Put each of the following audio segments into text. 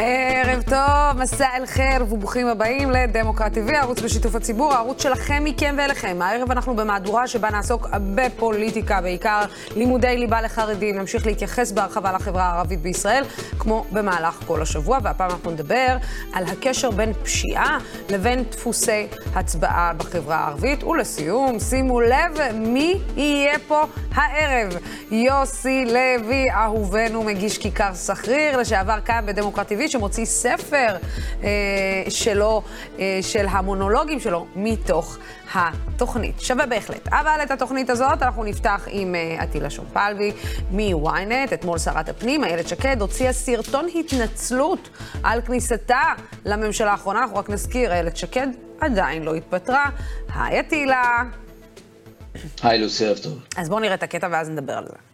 ערב טוב, מסע אל חיר וברוכים הבאים לדמוקרט TV, הערוץ בשיתוף הציבור, הערוץ שלכם, מכם ואליכם. הערב אנחנו במהדורה שבה נעסוק בפוליטיקה, בעיקר לימודי ליבה לחרדים. נמשיך להתייחס בהרחבה לחברה הערבית בישראל, כמו במהלך כל השבוע, והפעם אנחנו נדבר על הקשר בין פשיעה לבין דפוסי הצבעה בחברה הערבית. ולסיום, שימו לב מי יהיה פה הערב. יוסי לוי, אהובנו, מגיש כיכר סחריר, לשעבר כאן בדמוקרט TV. שמוציא ספר אה, שלו, אה, של המונולוגים שלו, מתוך התוכנית. שווה בהחלט. אבל את התוכנית הזאת אנחנו נפתח עם אה, עטילה שומפלבי מ-ynet. אתמול שרת הפנים, איילת שקד, הוציאה סרטון התנצלות על כניסתה לממשלה האחרונה. אנחנו רק נזכיר, איילת שקד עדיין לא התפטרה. היי עטילה. היי לוסי, ערב טוב. אז בואו נראה את הקטע ואז נדבר על זה.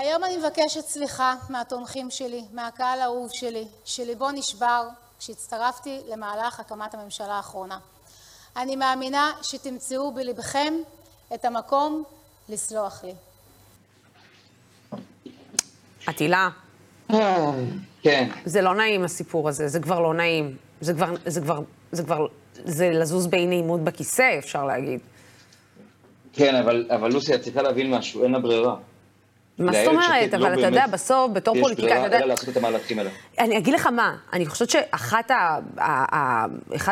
היום אני מבקשת סליחה מהתומכים שלי, מהקהל האהוב שלי, שליבו נשבר כשהצטרפתי למהלך הקמת הממשלה האחרונה. אני מאמינה שתמצאו בלבכם את המקום לסלוח לי. עטילה. כן. זה לא נעים הסיפור הזה, זה כבר לא נעים. זה כבר, זה כבר, זה כבר, זה לזוז באי נעימות בכיסא, אפשר להגיד. כן, אבל, אבל לוסי, את צריכה להבין משהו, אין לה ברירה. מה זאת אומרת? אבל אתה יודע, בסוף, בתור פוליטיקאי, אתה יודע... יש ברירה אלא לעשות את המהלכים האלה. אני אגיד לך מה, אני חושבת שאחד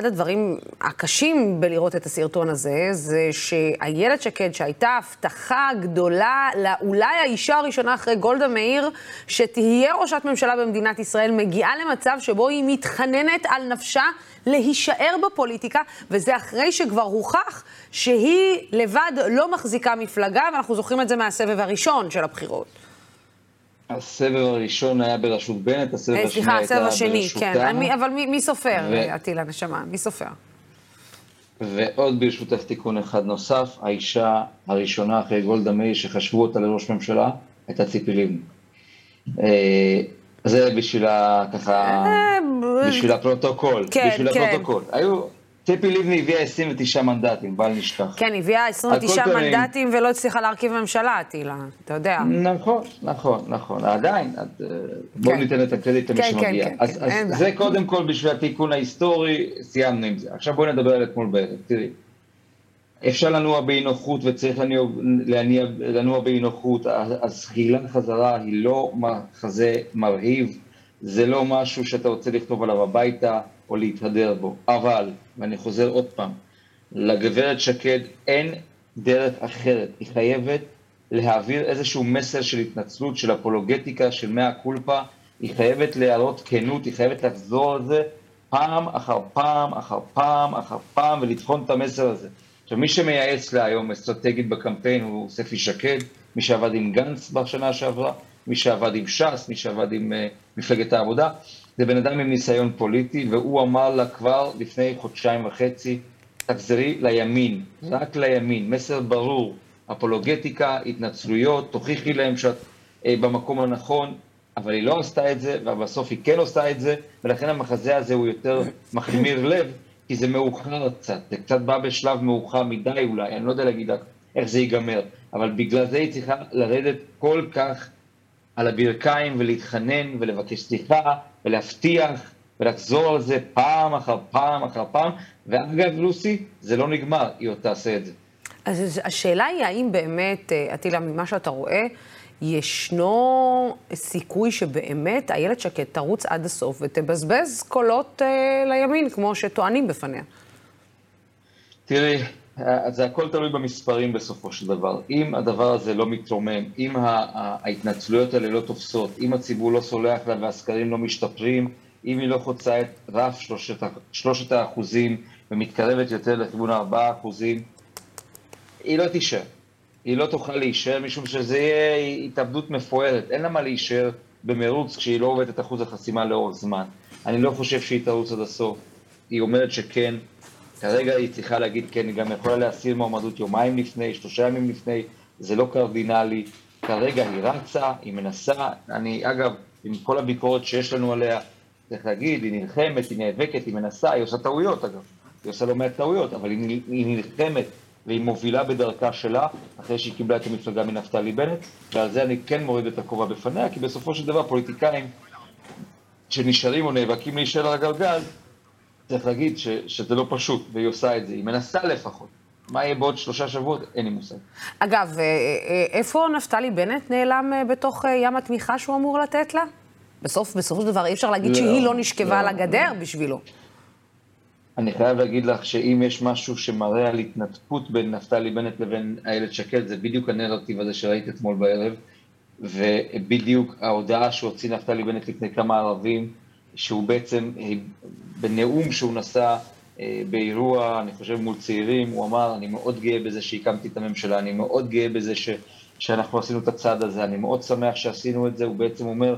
הדברים הקשים בלראות את הסרטון הזה, זה שאיילת שקד, שהייתה הבטחה גדולה לאולי האישה הראשונה אחרי גולדה מאיר, שתהיה ראשת ממשלה במדינת ישראל, מגיעה למצב שבו היא מתחננת על נפשה להישאר בפוליטיקה, וזה אחרי שכבר הוכח שהיא לבד לא מחזיקה מפלגה, ואנחנו זוכרים את זה מהסבב הראשון של הבחירות. הסבב הראשון היה בראשות בנט, הסבב אה, השני סליחה, הייתה הסבב השני, כן. בראשותה. אני- אבל מי מי סופר, ו- עטילה, נשמה? מי סופר? ועוד ברשותך תיקון אחד נוסף, האישה הראשונה אחרי גולדה מאיר שחשבו אותה לראש ממשלה, הייתה ציפי לבני. אה, זה בשביל ה... ככה... בשביל הפרוטוקול. כן, בשביל כן. הפרוטוקול. היו... ציפי לבני הביאה 29 מנדטים, בל נשכח. כן, הביאה 29 על כל פנים- מנדטים ולא הצליחה להרכיב ממשלה, אטילה, אתה יודע. נכון, נכון, נכון. עדיין, אה, בואו כן. ניתן את הקרדיט למי כן, כן, שמגיע. אז זה. קודם כל בשביל התיקון ההיסטורי, סיימנו עם זה. עכשיו בואו נדבר על אתמול בערב. תראי, אפשר לנוע באי נוחות וצריך לנוע, להניע, לנוע באי נוחות. הזחילה חזרה היא לא מחזה מרהיב, זה לא משהו שאתה רוצה לכתוב עליו הביתה או להתהדר בו. אבל, ואני חוזר עוד פעם, לגברת שקד אין דרך אחרת, היא חייבת להעביר איזשהו מסר של התנצלות, של אפולוגטיקה, של מאה קולפה, היא חייבת להראות כנות, היא חייבת לחזור על זה פעם אחר פעם אחר פעם אחר פעם ולטחון את המסר הזה. עכשיו, מי שמייעץ לה היום אסטרטגית בקמפיין הוא ספי שקד, מי שעבד עם גנץ בשנה שעברה, מי שעבד עם ש"ס, מי שעבד עם uh, מפלגת העבודה, זה בן אדם עם ניסיון פוליטי, והוא אמר לה כבר לפני חודשיים וחצי, תחזרי לימין, רק לימין, מסר ברור, אפולוגטיקה, התנצלויות, תוכיחי להם שאת אה, במקום הנכון, אבל היא לא עשתה את זה, ובסוף היא כן עושה את זה, ולכן המחזה הזה הוא יותר מחמיר לב, כי זה מאוחר קצת, זה קצת בא בשלב מאוחר מדי אולי, אני לא יודע להגיד איך זה ייגמר, אבל בגלל זה היא צריכה לרדת כל כך על הברכיים ולהתחנן ולבקש סליחה ולהבטיח ולחזור על זה פעם אחר פעם אחר פעם, ואגב, לוסי, זה לא נגמר, היא עוד תעשה את זה. אז השאלה היא, האם באמת, אה, עטילה, ממה שאתה רואה, ישנו סיכוי שבאמת איילת שקד תרוץ עד הסוף ותבזבז קולות אה, לימין, כמו שטוענים בפניה? תראי, אה, זה הכל תלוי במספרים בסופו של דבר. אם הדבר הזה לא מתרומם, אם ההתנצלויות האלה לא תופסות, אם הציבור לא סולח לה והסקרים לא משתפרים, אם היא לא חוצה את רף שלושת, שלושת האחוזים ומתקרבת יותר לכיוון הארבעה אחוזים, היא לא תישאר. היא לא תוכל להישאר, משום שזה יהיה התאבדות מפוארת. אין לה מה להישאר במרוץ כשהיא לא עובדת אחוז החסימה לאורך זמן. אני לא חושב שהיא תרוץ עד הסוף. היא אומרת שכן. כרגע היא צריכה להגיד כן, היא גם יכולה להסיר מועמדות יומיים לפני, שלושה ימים לפני, זה לא קרדינלי. כרגע היא רצה, היא מנסה. אני, אגב, עם כל הביקורת שיש לנו עליה, צריך להגיד, היא נלחמת, היא נאבקת, היא מנסה, היא עושה טעויות אגב. היא עושה לא מעט טעויות, אבל היא, היא נלחמת והיא מובילה בדרכה שלה, אחרי שהיא קיבלה את המפלגה מנפתלי בנט, ועל זה אני כן מוריד את הכובע בפניה, כי בסופו של דבר פוליטיקאים, שנשארים או נאבקים להישאר על הגלגל, צריך להגיד ש, שזה לא פשוט, והיא עושה את זה, היא מנסה לפחות. מה יהיה בעוד שלושה שבועות? אין לי מושג. אגב, אה, אה, איפה נפתלי בנט נעלם אה, בתוך ים התמיכה שהוא אמור לתת לה? בסוף, בסופו של דבר אי אפשר להגיד לא, שהיא לא נשכבה לא, על הגדר לא. בשבילו. אני חייב להגיד לך שאם יש משהו שמראה על התנתקות בין נפתלי בנט לבין איילת שקד, זה בדיוק הנרטיב הזה שראית אתמול בערב, ובדיוק ההודעה שהוציא נפתלי בנט לפני כמה ערבים, שהוא בעצם, בנאום שהוא נשא אה, באירוע, אני חושב מול צעירים, הוא אמר, אני מאוד גאה בזה שהקמתי את הממשלה, אני מאוד גאה בזה ש, שאנחנו עשינו את הצעד הזה, אני מאוד שמח שעשינו את זה, הוא בעצם אומר,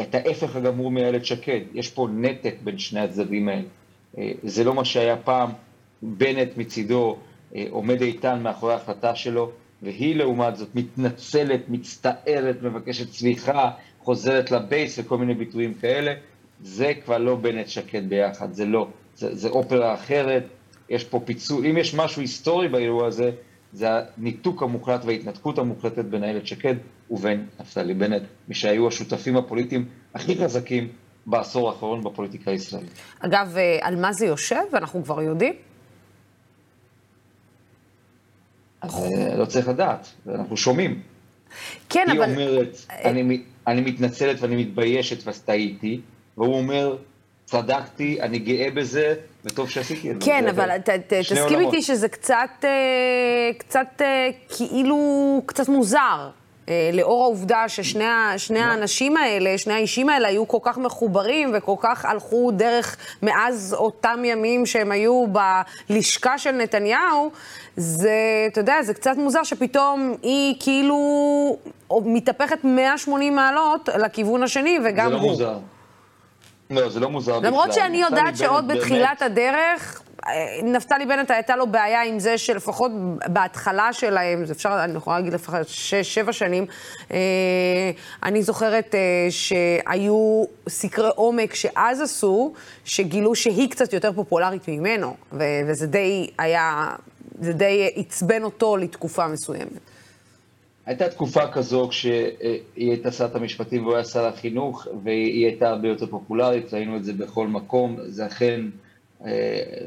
את ההפך הגמור מאיילת שקד, יש פה נתק בין שני הצדדים האלה. אה, זה לא מה שהיה פעם, בנט מצידו אה, עומד איתן מאחורי ההחלטה שלו, והיא לעומת זאת מתנצלת, מצטערת, מבקשת סליחה, חוזרת לבייס וכל מיני ביטויים כאלה. זה כבר לא בנט שקד ביחד, זה לא. זה, זה אופרה אחרת, יש פה פיצול. אם יש משהו היסטורי באירוע הזה, זה הניתוק המוחלט וההתנתקות המוחלטת בין איילת שקד ובין נפתלי בנט, מי שהיו השותפים הפוליטיים הכי חזקים בעשור האחרון בפוליטיקה הישראלית. אגב, אה, על מה זה יושב? אנחנו כבר יודעים? אז אה, לא צריך לדעת, אנחנו שומעים. כן, היא אבל... היא אומרת, אני, אני מתנצלת ואני מתביישת ואז טעיתי, והוא אומר, צדקתי, אני גאה בזה, וטוב שעשיתי את זה. כן, אבל תסכים איתי שזה קצת, אה, קצת כאילו, קצת מוזר. אה, לאור העובדה ששני האנשים האלה, שני האישים האלה היו כל כך מחוברים וכל כך הלכו דרך מאז אותם ימים שהם היו בלשכה של נתניהו, זה, אתה יודע, זה קצת מוזר שפתאום היא כאילו מתהפכת 180 מעלות לכיוון השני, וגם הוא. זה לא מוזר. לא, זה לא מוזר בכלל. למרות שאני יודעת שעוד בתחילת הדרך, נפתלי בנט הייתה לו בעיה עם זה שלפחות בהתחלה שלהם, זה אפשר, אני יכולה להגיד לפחות שש, שבע שנים, אה, אני זוכרת אה, שהיו סקרי עומק שאז עשו, שגילו שהיא קצת יותר פופולרית ממנו, וזה די היה, זה די עצבן אותו לתקופה מסוימת. הייתה תקופה כזו כשהיא הייתה שרת המשפטים והוא היה שר החינוך, והיא הייתה הרבה יותר פופולרית, ראינו את זה בכל מקום, זה אכן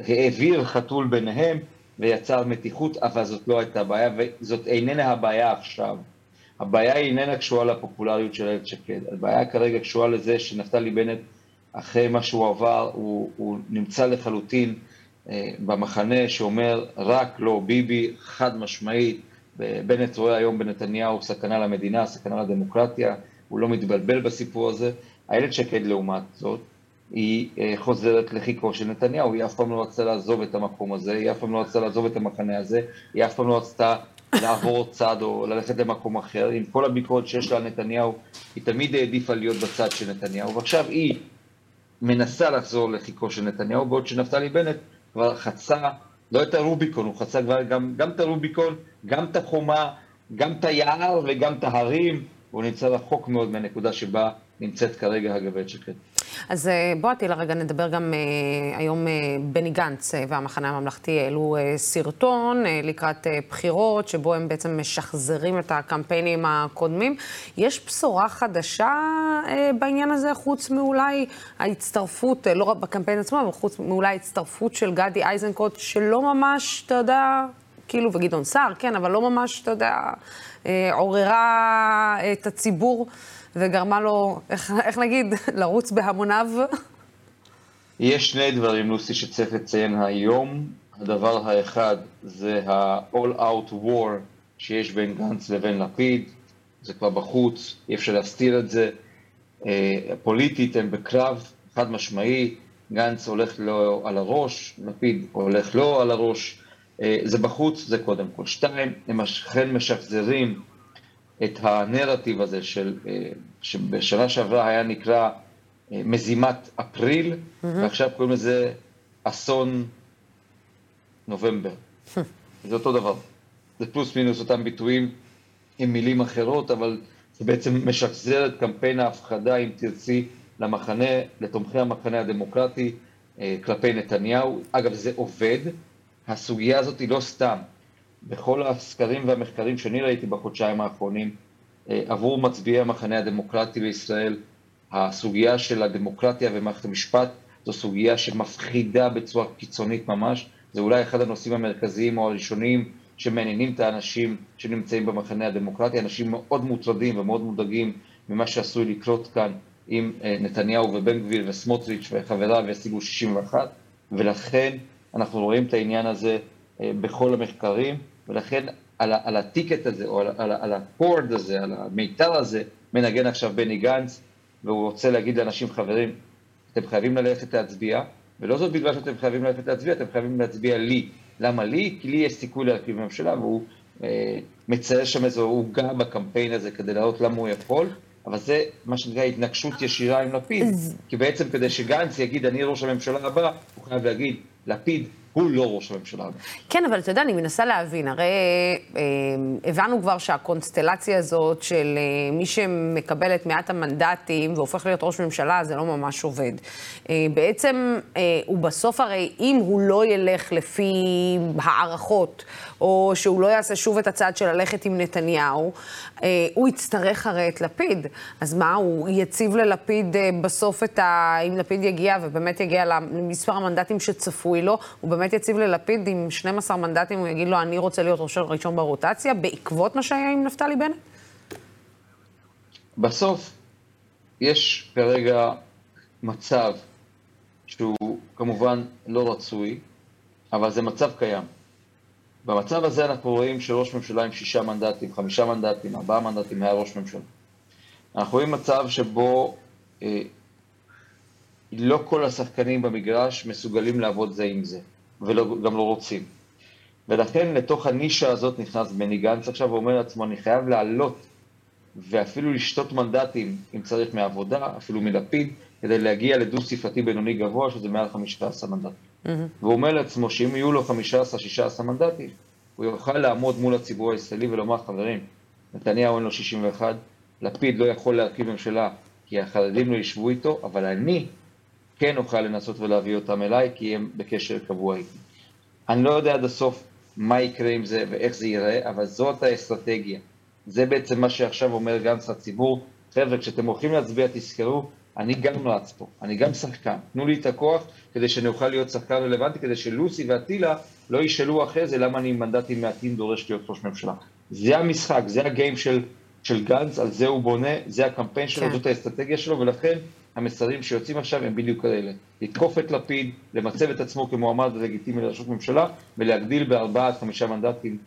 העביר חתול ביניהם ויצר מתיחות, אבל זאת לא הייתה הבעיה, וזאת איננה הבעיה עכשיו. הבעיה היא איננה קשורה לפופולריות של איילת שקד, הבעיה כרגע קשורה לזה שנפתלי בנט, אחרי מה שהוא עבר, הוא, הוא נמצא לחלוטין אה, במחנה שאומר רק לא ביבי, חד משמעית, בנט רואה היום בנתניהו סכנה למדינה, סכנה לדמוקרטיה, הוא לא מתבלבל בסיפור הזה. איילת שקד לעומת זאת, היא אה, חוזרת לחיכו של נתניהו, היא אף פעם לא רצתה לעזוב את המקום הזה, היא אף פעם לא רצתה לעזוב את המחנה הזה, היא אף פעם לא רצתה לעבור צד או ללכת למקום אחר, עם כל הביקורת שיש לה על נתניהו, היא תמיד העדיפה להיות בצד של נתניהו, ועכשיו היא מנסה לחזור לחיכו של נתניהו, בעוד שנפתלי בנט כבר חצה, לא את הרוביקון, הוא חצה כבר גם, גם את הרוביקון, גם את החומה, גם את היער וגם את ההרים, הוא נמצא רחוק מאוד מהנקודה שבה נמצאת כרגע הגברת שקד. אז אה, בוא עטילה רגע נדבר גם uh, היום uh, בני גנץ והמחנה הממלכתי העלו סרטון לקראת בחירות, שבו הם בעצם משחזרים את הקמפיינים הקודמים. יש בשורה חדשה בעניין הזה, חוץ מאולי ההצטרפות, לא רק בקמפיין עצמו, אבל חוץ מאולי ההצטרפות של גדי איזנקוט, שלא ממש, אתה יודע, כאילו, וגדעון סער, כן, אבל לא ממש, אתה יודע, עוררה את הציבור. וגרמה לו, איך, איך נגיד, לרוץ בהמוניו? יש שני דברים, לוסי, שצריך לציין היום. הדבר האחד זה ה-all out war שיש בין גנץ לבין לפיד, זה כבר בחוץ, אי אפשר להסתיר את זה. אה, פוליטית הם בקרב חד משמעי, גנץ הולך לו על הראש, לפיד הולך לו על הראש, אה, זה בחוץ, זה קודם כל. שתיים, הם אכן משחזרים את הנרטיב הזה של, אה, שבשנה שעברה היה נקרא אה, מזימת אפריל, mm-hmm. ועכשיו קוראים לזה אסון נובמבר. זה אותו דבר. זה פלוס מינוס אותם ביטויים עם מילים אחרות, אבל זה בעצם משחזר את קמפיין ההפחדה, אם תרצי, למחנה, לתומכי המחנה הדמוקרטי אה, כלפי נתניהו. אגב, זה עובד. הסוגיה הזאת היא לא סתם. בכל הסקרים והמחקרים שאני ראיתי בחודשיים האחרונים, אה, עבור מצביעי המחנה הדמוקרטי בישראל, הסוגיה של הדמוקרטיה ומערכת המשפט זו סוגיה שמפחידה בצורה קיצונית ממש. זה אולי אחד הנושאים המרכזיים או הראשונים שמעניינים את האנשים שנמצאים במחנה הדמוקרטי, אנשים מאוד מוטרדים ומאוד מודאגים ממה שעשוי לקרות כאן עם אה, נתניהו ובן גביר וסמוטריץ' וחבריו ישיגו 61, ולכן אנחנו רואים את העניין הזה אה, בכל המחקרים, ולכן על, על הטיקט הזה, או על, על, על הקורד הזה, על המיתר הזה, מנגן עכשיו בני גנץ, והוא רוצה להגיד לאנשים, חברים, אתם חייבים ללכת להצביע, ולא זאת בגלל שאתם חייבים ללכת להצביע, אתם חייבים להצביע לי. למה לי? כי לי יש סיכוי להרכיב ממשלה, והוא אה, מצייר שם איזו עוגה בקמפיין הזה כדי להראות למה הוא יכול, אבל זה מה שנקרא התנגשות ישירה עם לפיד, כי בעצם כדי שגנץ יגיד אני ראש הממשלה הבא, הוא חייב להגיד, לפיד הוא לא ראש הממשלה. כן, אבל אתה יודע, אני מנסה להבין, הרי אה, הבנו כבר שהקונסטלציה הזאת של אה, מי שמקבל את מעט המנדטים והופך להיות ראש ממשלה, זה לא ממש עובד. אה, בעצם, אה, הוא בסוף הרי, אם הוא לא ילך לפי הערכות, או שהוא לא יעשה שוב את הצעד של ללכת עם נתניהו, אה, הוא יצטרך הרי את לפיד. אז מה, הוא יציב ללפיד אה, בסוף את ה... אם לפיד יגיע ובאמת יגיע למספר המנדטים שצפוי לו, הוא באמת יציב ללפיד עם 12 מנדטים, הוא יגיד לו, אני רוצה להיות ראש ראשון ברוטציה, בעקבות מה שהיה עם נפתלי בנט? בסוף, יש כרגע מצב שהוא כמובן לא רצוי, אבל זה מצב קיים. במצב הזה אנחנו רואים שראש ממשלה עם שישה מנדטים, חמישה מנדטים, ארבעה מנדטים היה ראש ממשלה. אנחנו רואים מצב שבו אה, לא כל השחקנים במגרש מסוגלים לעבוד זה עם זה, וגם לא רוצים. ולכן לתוך הנישה הזאת נכנס בני גנץ עכשיו ואומר לעצמו, אני חייב לעלות ואפילו לשתות מנדטים, אם צריך, מעבודה, אפילו מלפיד, כדי להגיע לדו-ספרתי בינוני גבוה, שזה מעל 15 מנדטים. והוא אומר לעצמו שאם יהיו לו 15-16 מנדטים, הוא יוכל לעמוד מול הציבור הישראלי ולומר, חברים, נתניהו אין לו 61, לפיד לא יכול להרכיב ממשלה כי החרדים לא ישבו איתו, אבל אני כן אוכל לנסות ולהביא אותם אליי, כי הם בקשר קבוע איתי. אני לא יודע עד הסוף מה יקרה עם זה ואיך זה ייראה, אבל זאת האסטרטגיה. זה בעצם מה שעכשיו אומר גנץ לציבור. חבר'ה, כשאתם הולכים להצביע, תזכרו, אני גם רץ פה, אני גם שחקן. תנו לי את הכוח כדי שאני אוכל להיות שחקן רלוונטי, כדי שלוסי ואטילה לא ישאלו אחרי זה למה אני עם מנדטים מעטים דורש להיות ראש ממשלה. זה המשחק, זה הגיים של, של גנץ, על זה הוא בונה, זה הקמפיין שלו, כן. זאת האסטרטגיה שלו, ולכן המסרים שיוצאים עכשיו הם בדיוק כאלה. לתקוף את לפיד, למצב את עצמו כמועמד לגיטימי לראשות ממשלה, ולהגדיל בארבעה עד חמישה מנדטים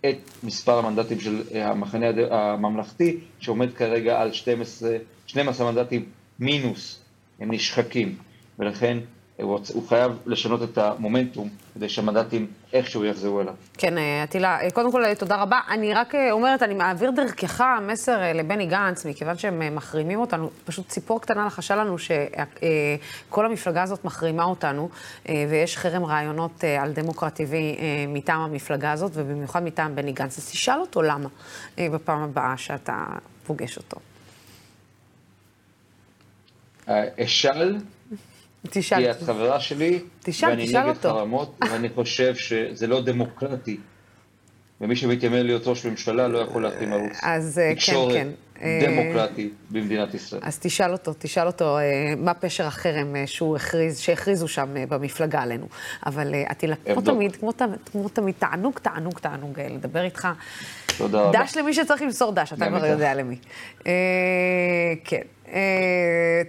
את מספר המנדטים של אה, המחנה הממלכתי, שעומד כרגע על 12, 12 מנדטים מינוס, הם נשחקים, ולכן הוא, הוא חייב לשנות את המומנטום כדי שהמנדטים איכשהו יחזרו אליו. כן, אטילה, קודם כל תודה רבה. אני רק אומרת, אני מעביר דרכך מסר לבני גנץ, מכיוון שהם מחרימים אותנו, פשוט ציפור קטנה לחשה לנו שכל המפלגה הזאת מחרימה אותנו, ויש חרם רעיונות על דמוקרט TV מטעם המפלגה הזאת, ובמיוחד מטעם בני גנץ. אז תשאל אותו למה בפעם הבאה שאתה פוגש אותו. אשאל, תשאל. כי את חברה שלי, תשאל, תשאל אותו. ואני נגד חרמות, ואני חושב שזה לא דמוקרטי. ומי שמתיימר להיות ראש ממשלה לא יכול להחתים ערוץ אז כן, תקשורת כן. דמוקרטי במדינת ישראל. אז תשאל אותו, תשאל אותו מה פשר החרם שהוא הכריז, שהכריזו שם במפלגה עלינו. אבל עטילה, כמו תמיד, כמו, כמו תמיד, תענוג, תענוג, תענוג לדבר איתך. תודה רבה. דש למי שצריך למסור דש, אתה כבר יודע למי. כן. Uh,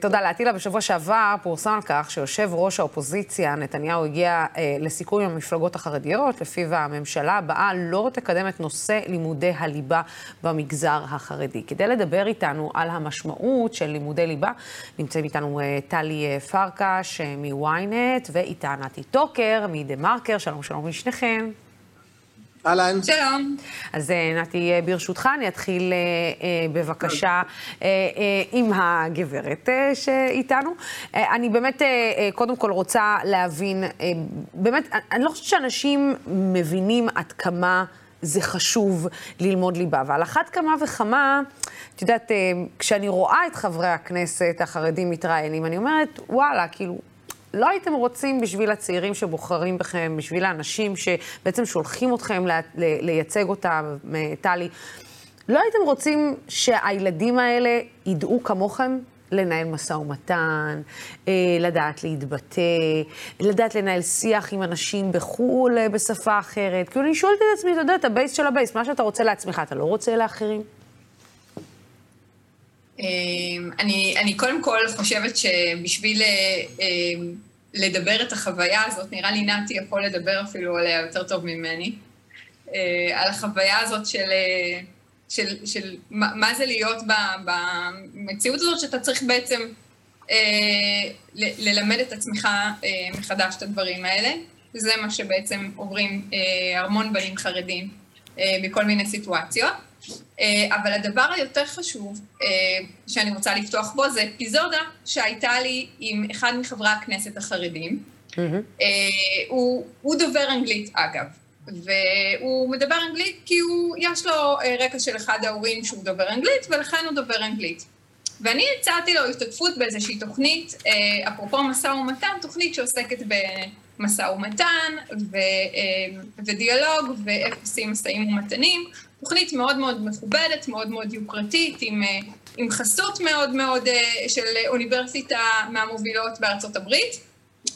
תודה לאטילה. בשבוע שעבר פורסם על כך שיושב ראש האופוזיציה, נתניהו, הגיע uh, לסיכום עם המפלגות החרדיות, לפיו הממשלה הבאה לא תקדם את נושא לימודי הליבה במגזר החרדי. כדי לדבר איתנו על המשמעות של לימודי ליבה, נמצאים איתנו uh, טלי uh, פרקש uh, מ-ynet, ואיתה נתי טוקר מדה-מרקר. שלום, שלום לשניכם. אהלן. שלום. אז נתי, ברשותך, אני אתחיל בבקשה עם הגברת שאיתנו. אני באמת קודם כל רוצה להבין, באמת, אני לא חושבת שאנשים מבינים עד כמה זה חשוב ללמוד ליבה, ועל אחת כמה וכמה, את יודעת, כשאני רואה את חברי הכנסת החרדים מתראיינים, אני אומרת, וואלה, כאילו, לא הייתם רוצים בשביל הצעירים שבוחרים בכם, בשביל האנשים שבעצם שולחים אתכם לייצג אותם, טלי, לא הייתם רוצים שהילדים האלה ידעו כמוכם לנהל משא ומתן, אה, לדעת להתבטא, לדעת לנהל שיח עם אנשים בחו"ל אה, בשפה אחרת. כאילו, אני שואלת את עצמי, אתה יודע, את ה base של ה base, מה שאתה רוצה לעצמך, אתה לא רוצה לאחרים? אני, אני קודם כל חושבת שבשביל לדבר את החוויה הזאת, נראה לי נתי יכול לדבר אפילו עליה יותר טוב ממני, על החוויה הזאת של... של, של מה, מה זה להיות במציאות הזאת שאתה צריך בעצם אה, ללמד את עצמך אה, מחדש את הדברים האלה. זה מה שבעצם עוברים אה, המון בנים חרדים אה, בכל מיני סיטואציות. אה, אבל הדבר היותר חשוב אה, שאני רוצה לפתוח בו זה אפיזודה שהייתה לי עם אחד מחברי הכנסת החרדים. Mm-hmm. אה, הוא, הוא דובר אנגלית אגב. והוא מדבר אנגלית כי הוא, יש לו רקע של אחד ההורים שהוא דובר אנגלית, ולכן הוא דובר אנגלית. ואני הצעתי לו השתתפות באיזושהי תוכנית, אפרופו משא ומתן, תוכנית שעוסקת במשא ומתן ו, ודיאלוג ואיך עושים משאים ומתנים, תוכנית מאוד מאוד מכובדת, מאוד מאוד יוקרתית, עם, עם חסות מאוד מאוד של אוניברסיטה מהמובילות בארצות הברית.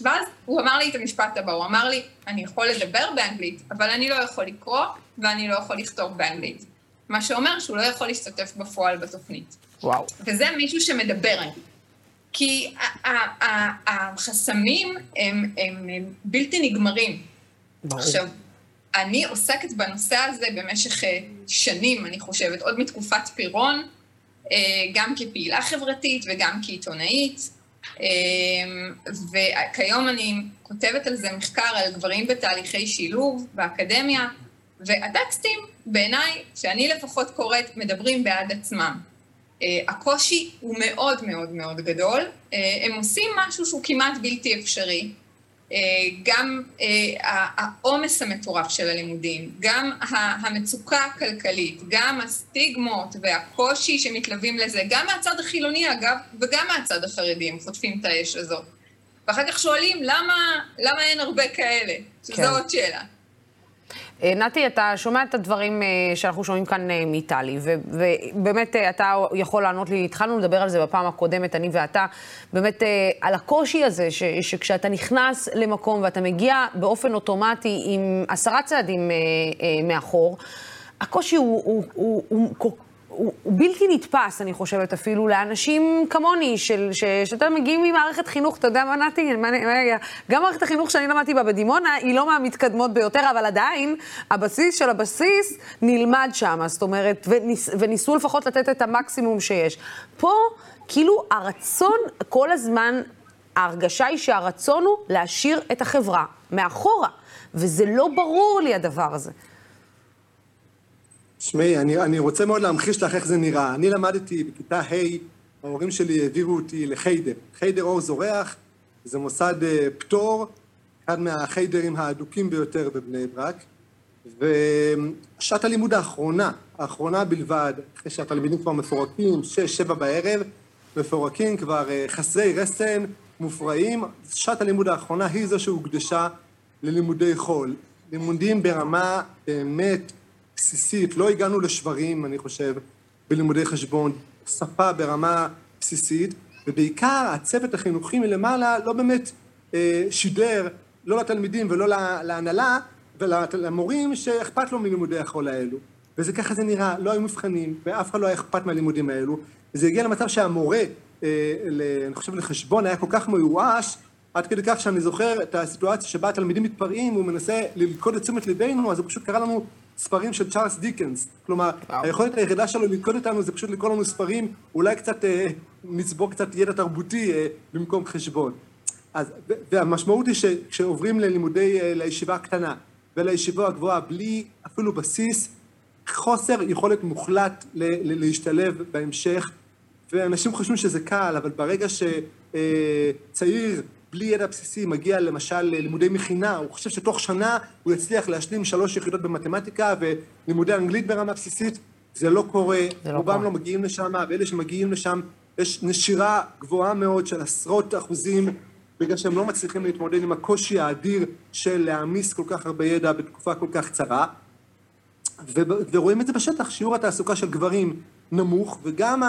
ואז הוא אמר לי את המשפט הבא, הוא אמר לי, אני יכול לדבר באנגלית, אבל אני לא יכול לקרוא ואני לא יכול לכתוב באנגלית. מה שאומר שהוא לא יכול להשתתף בפועל בתוכנית. וואו. וזה מישהו שמדבר אנגלית. כי החסמים הם, הם, הם בלתי נגמרים. ברור. עכשיו, אני עוסקת בנושא הזה במשך אה, שנים, אני חושבת, עוד מתקופת פירון, אה, גם כפעילה חברתית וגם כעיתונאית. אמ, וכיום אני כותבת על זה מחקר על גברים בתהליכי שילוב באקדמיה, והטקסטים, בעיניי, שאני לפחות קוראת, מדברים בעד עצמם. Uh, הקושי הוא מאוד מאוד מאוד גדול, הם עושים משהו שהוא כמעט בלתי אפשרי, אה, גם אה, העומס המטורף של הלימודים, גם המצוקה הכלכלית, גם הסטיגמות והקושי שמתלווים לזה, גם מהצד החילוני אגב, וגם מהצד החרדי, הם חוטפים את האש הזאת. ואחר כך שואלים, למה, למה אין הרבה כאלה? שזו כן. עוד שאלה. אה, נתי, אתה שומע את הדברים אה, שאנחנו שומעים כאן אה, מטלי, ובאמת אתה יכול לענות לי, התחלנו לדבר על זה בפעם הקודמת, אני ואתה, באמת על הקושי הזה, ש, שכשאתה נכנס למקום ואתה מגיע באופן אוטומטי עם עשרה צעדים מאחור, הקושי הוא, הוא, הוא, הוא, הוא הוא, הוא בלתי נתפס, אני חושבת, אפילו לאנשים כמוני, של, ש, שאתה מגיעים ממערכת חינוך, אתה יודע מה נתי? גם מערכת החינוך שאני למדתי בה בדימונה, היא לא מהמתקדמות ביותר, אבל עדיין, הבסיס של הבסיס נלמד שם, זאת אומרת, וניס, וניסו לפחות לתת את המקסימום שיש. פה, כאילו, הרצון כל הזמן, ההרגשה היא שהרצון הוא להשאיר את החברה מאחורה, וזה לא ברור לי הדבר הזה. תשמעי, אני, אני רוצה מאוד להמחיש לך איך זה נראה. אני למדתי בכיתה ה', ההורים שלי העבירו אותי לחיידר. חיידר אור זורח, זה מוסד uh, פטור, אחד מהחיידרים האדוקים ביותר בבני ברק. ושעת הלימוד האחרונה, האחרונה בלבד, אחרי שהתלמידים כבר מפורקים, שש, שבע בערב, מפורקים כבר uh, חסרי רסן, מופרעים, שעת הלימוד האחרונה היא זו שהוקדשה ללימודי חול. לימודים ברמה באמת בסיסית, לא הגענו לשברים, אני חושב, בלימודי חשבון, שפה ברמה בסיסית, ובעיקר הצוות החינוכי מלמעלה לא באמת אה, שידר, לא לתלמידים ולא להנהלה ולמורים שאכפת לו מלימודי החול האלו. וזה ככה זה נראה, לא היו מבחנים, ואף אחד לא היה אכפת מהלימודים האלו. וזה הגיע למצב שהמורה, אה, ל, אני חושב לחשבון, היה כל כך מיואש, עד כדי כך שאני זוכר את הסיטואציה שבה התלמידים מתפרעים והוא מנסה ללכוד את תשומת ליבנו, אז הוא פשוט קרא לנו ספרים של צ'ארלס דיקנס. כלומר, וואו. היכולת היחידה שלו ללכוד אותנו זה פשוט לקרוא לנו ספרים, אולי קצת אה, נצבור קצת ידע תרבותי אה, במקום חשבון. אז, והמשמעות היא שכשעוברים ללימודי, אה, לישיבה הקטנה ולישיבה הגבוהה בלי אפילו בסיס, חוסר יכולת מוחלט ל, ל, להשתלב בהמשך, ואנשים חושבים שזה קל, אבל ברגע שצעיר אה, בלי ידע בסיסי מגיע למשל ללימודי מכינה, הוא חושב שתוך שנה הוא יצליח להשלים שלוש יחידות במתמטיקה ולימודי אנגלית ברמה בסיסית, זה לא קורה, זה לא רובם קורה. לא מגיעים לשם, ואלה שמגיעים לשם, יש נשירה גבוהה מאוד של עשרות אחוזים, בגלל שהם לא מצליחים להתמודד עם הקושי האדיר של להעמיס כל כך הרבה ידע בתקופה כל כך קצרה. ו- ורואים את זה בשטח, שיעור התעסוקה של גברים נמוך, וגם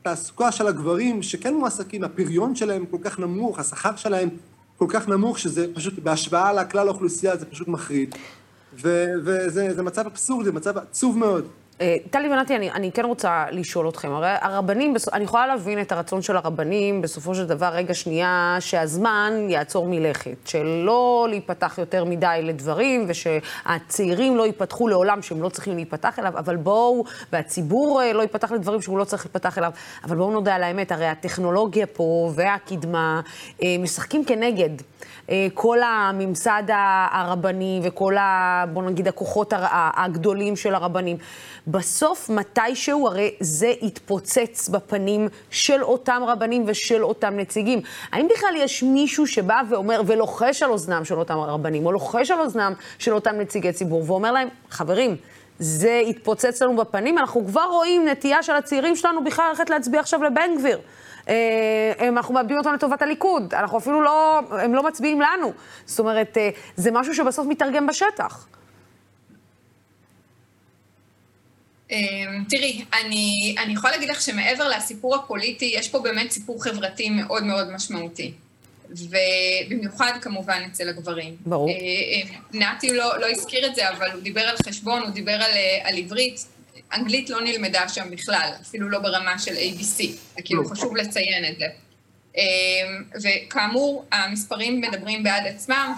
התעסוקה של הגברים שכן מועסקים, הפריון שלהם כל כך נמוך, השכר שלהם כל כך נמוך, שזה פשוט, בהשוואה לכלל האוכלוסייה, זה פשוט מחריד. וזה מצב אבסורדי, מצב עצוב מאוד. אה, טלי ונתי, אני, אני כן רוצה לשאול אתכם. הרי הרבנים, אני יכולה להבין את הרצון של הרבנים, בסופו של דבר, רגע שנייה, שהזמן יעצור מלכת. שלא להיפתח יותר מדי לדברים, ושהצעירים לא ייפתחו לעולם שהם לא צריכים להיפתח אליו, אבל בואו, והציבור אה, לא ייפתח לדברים שהוא לא צריך להיפתח אליו, אבל בואו נודה על האמת, הרי הטכנולוגיה פה והקדמה אה, משחקים כנגד. כל הממסד הרבני וכל, ה, בוא נגיד, הכוחות הגדולים של הרבנים. בסוף, מתישהו, הרי זה יתפוצץ בפנים של אותם רבנים ושל אותם נציגים. האם בכלל יש מישהו שבא ואומר, ולוחש על אוזנם של אותם רבנים, או לוחש על אוזנם של אותם נציגי ציבור, ואומר להם, חברים, זה יתפוצץ לנו בפנים, אנחנו כבר רואים נטייה של הצעירים שלנו בכלל ללכת להצביע עכשיו לבן גביר. אה, אנחנו מאבדים אותם לטובת הליכוד, אנחנו אפילו לא, הם לא מצביעים לנו. זאת אומרת, אה, זה משהו שבסוף מתרגם בשטח. תראי, אני, אני יכולה להגיד לך שמעבר לסיפור הפוליטי, יש פה באמת סיפור חברתי מאוד מאוד משמעותי. ובמיוחד כמובן אצל הגברים. ברור. אה, אה, נתי לא, לא הזכיר את זה, אבל הוא דיבר על חשבון, הוא דיבר על, אה, על עברית. אנגלית לא נלמדה שם בכלל, אפילו לא ברמה של ABC, זה כאילו לא. חשוב לציין את זה. אמ, וכאמור, המספרים מדברים בעד עצמם,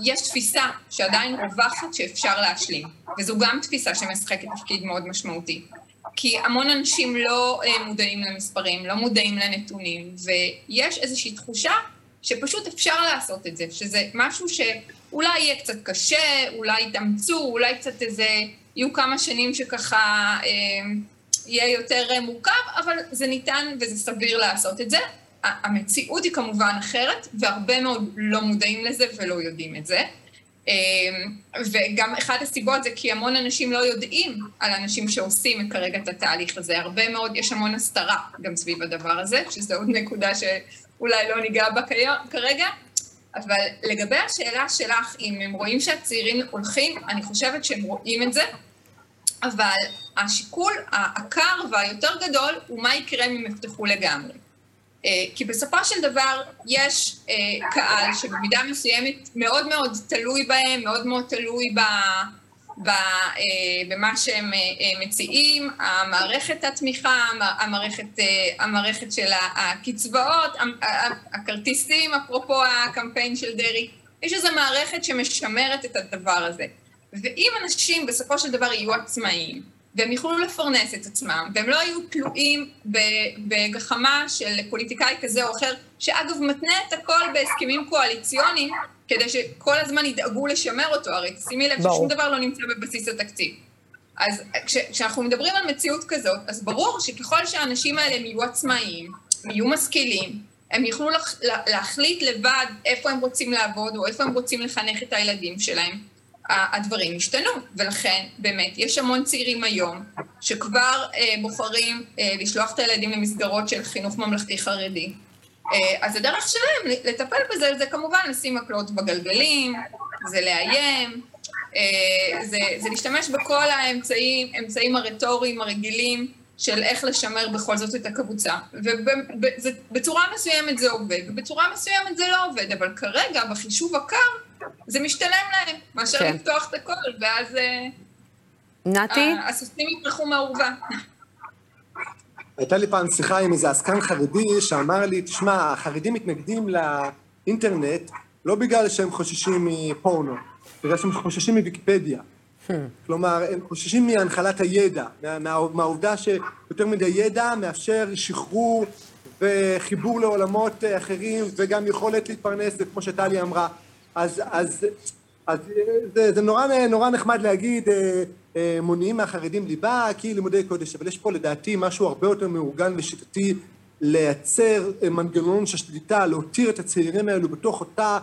ויש תפיסה שעדיין רווחת שאפשר להשלים, וזו גם תפיסה שמשחקת תפקיד מאוד משמעותי. כי המון אנשים לא אה, מודעים למספרים, לא מודעים לנתונים, ויש איזושהי תחושה שפשוט אפשר לעשות את זה, שזה משהו שאולי יהיה קצת קשה, אולי יתאמצו, אולי קצת איזה, יהיו כמה שנים שככה... אה, יהיה יותר אה, מורכב, אבל זה ניתן וזה סביר לעשות את זה. המציאות היא כמובן אחרת, והרבה מאוד לא מודעים לזה ולא יודעים את זה. אמ, וגם אחת הסיבות זה כי המון אנשים לא יודעים על אנשים שעושים כרגע את התהליך הזה. הרבה מאוד, יש המון הסתרה גם סביב הדבר הזה, שזו עוד נקודה שאולי לא ניגע בה כרגע. אבל לגבי השאלה שלך, אם הם רואים שהצעירים הולכים, אני חושבת שהם רואים את זה, אבל השיקול העקר והיותר גדול הוא מה יקרה אם הם יפתחו לגמרי. אה, כי בסופו של דבר יש אה, קהל שבמידה מסוימת מאוד מאוד תלוי בהם, מאוד מאוד תלוי ב... אה, במה שהם מציעים, המערכת התמיכה, המערכת, המערכת של הקצבאות, הכרטיסים, אפרופו הקמפיין של דרעי, יש איזו מערכת שמשמרת את הדבר הזה. ואם אנשים בסופו של דבר יהיו עצמאיים, והם יוכלו לפרנס את עצמם, והם לא יהיו תלויים בגחמה של פוליטיקאי כזה או אחר, שאגב מתנה את הכל בהסכמים קואליציוניים, כדי שכל הזמן ידאגו לשמר אותו, הרי שימי לב ששום דבר לא נמצא בבסיס התקציב. אז כש, כשאנחנו מדברים על מציאות כזאת, אז ברור שככל שהאנשים האלה יהיו עצמאיים, יהיו משכילים, הם יוכלו להחליט לבד איפה הם רוצים לעבוד או איפה הם רוצים לחנך את הילדים שלהם. הדברים השתנו, ולכן באמת יש המון צעירים היום שכבר אה, בוחרים אה, לשלוח את הילדים למסגרות של חינוך ממלכתי חרדי. אה, אז הדרך שלהם לטפל בזה זה כמובן לשים מקלות בגלגלים, זה לאיים, אה, זה, זה להשתמש בכל האמצעים, האמצעים הרטוריים הרגילים של איך לשמר בכל זאת את הקבוצה. ובצורה מסוימת זה עובד, ובצורה מסוימת זה לא עובד, אבל כרגע, בחישוב הקר, זה משתלם להם, מאשר כן. לפתוח את הכל, ואז... אה, נתי? הסוסים יפרחו מהאורווה. הייתה לי פעם שיחה עם איזה עסקן חרדי שאמר לי, תשמע, החרדים מתנגדים לאינטרנט לא בגלל שהם חוששים מפורנו, בגלל שהם חוששים מוויקיפדיה. כלומר, הם חוששים מהנחלת הידע, מה, מה, מהעובדה שיותר מדי ידע מאפשר שחרור וחיבור לעולמות אחרים וגם יכולת להתפרנס, וכמו שטלי אמרה, אז, אז, אז זה, זה נורא, נורא נחמד להגיד, אה, אה, מונעים מהחרדים ליבה כי לימודי קודש, אבל יש פה לדעתי משהו הרבה יותר מאורגן ושיטתי לייצר אה, מנגנון של שליטה, להותיר את הצעירים האלו בתוך אותה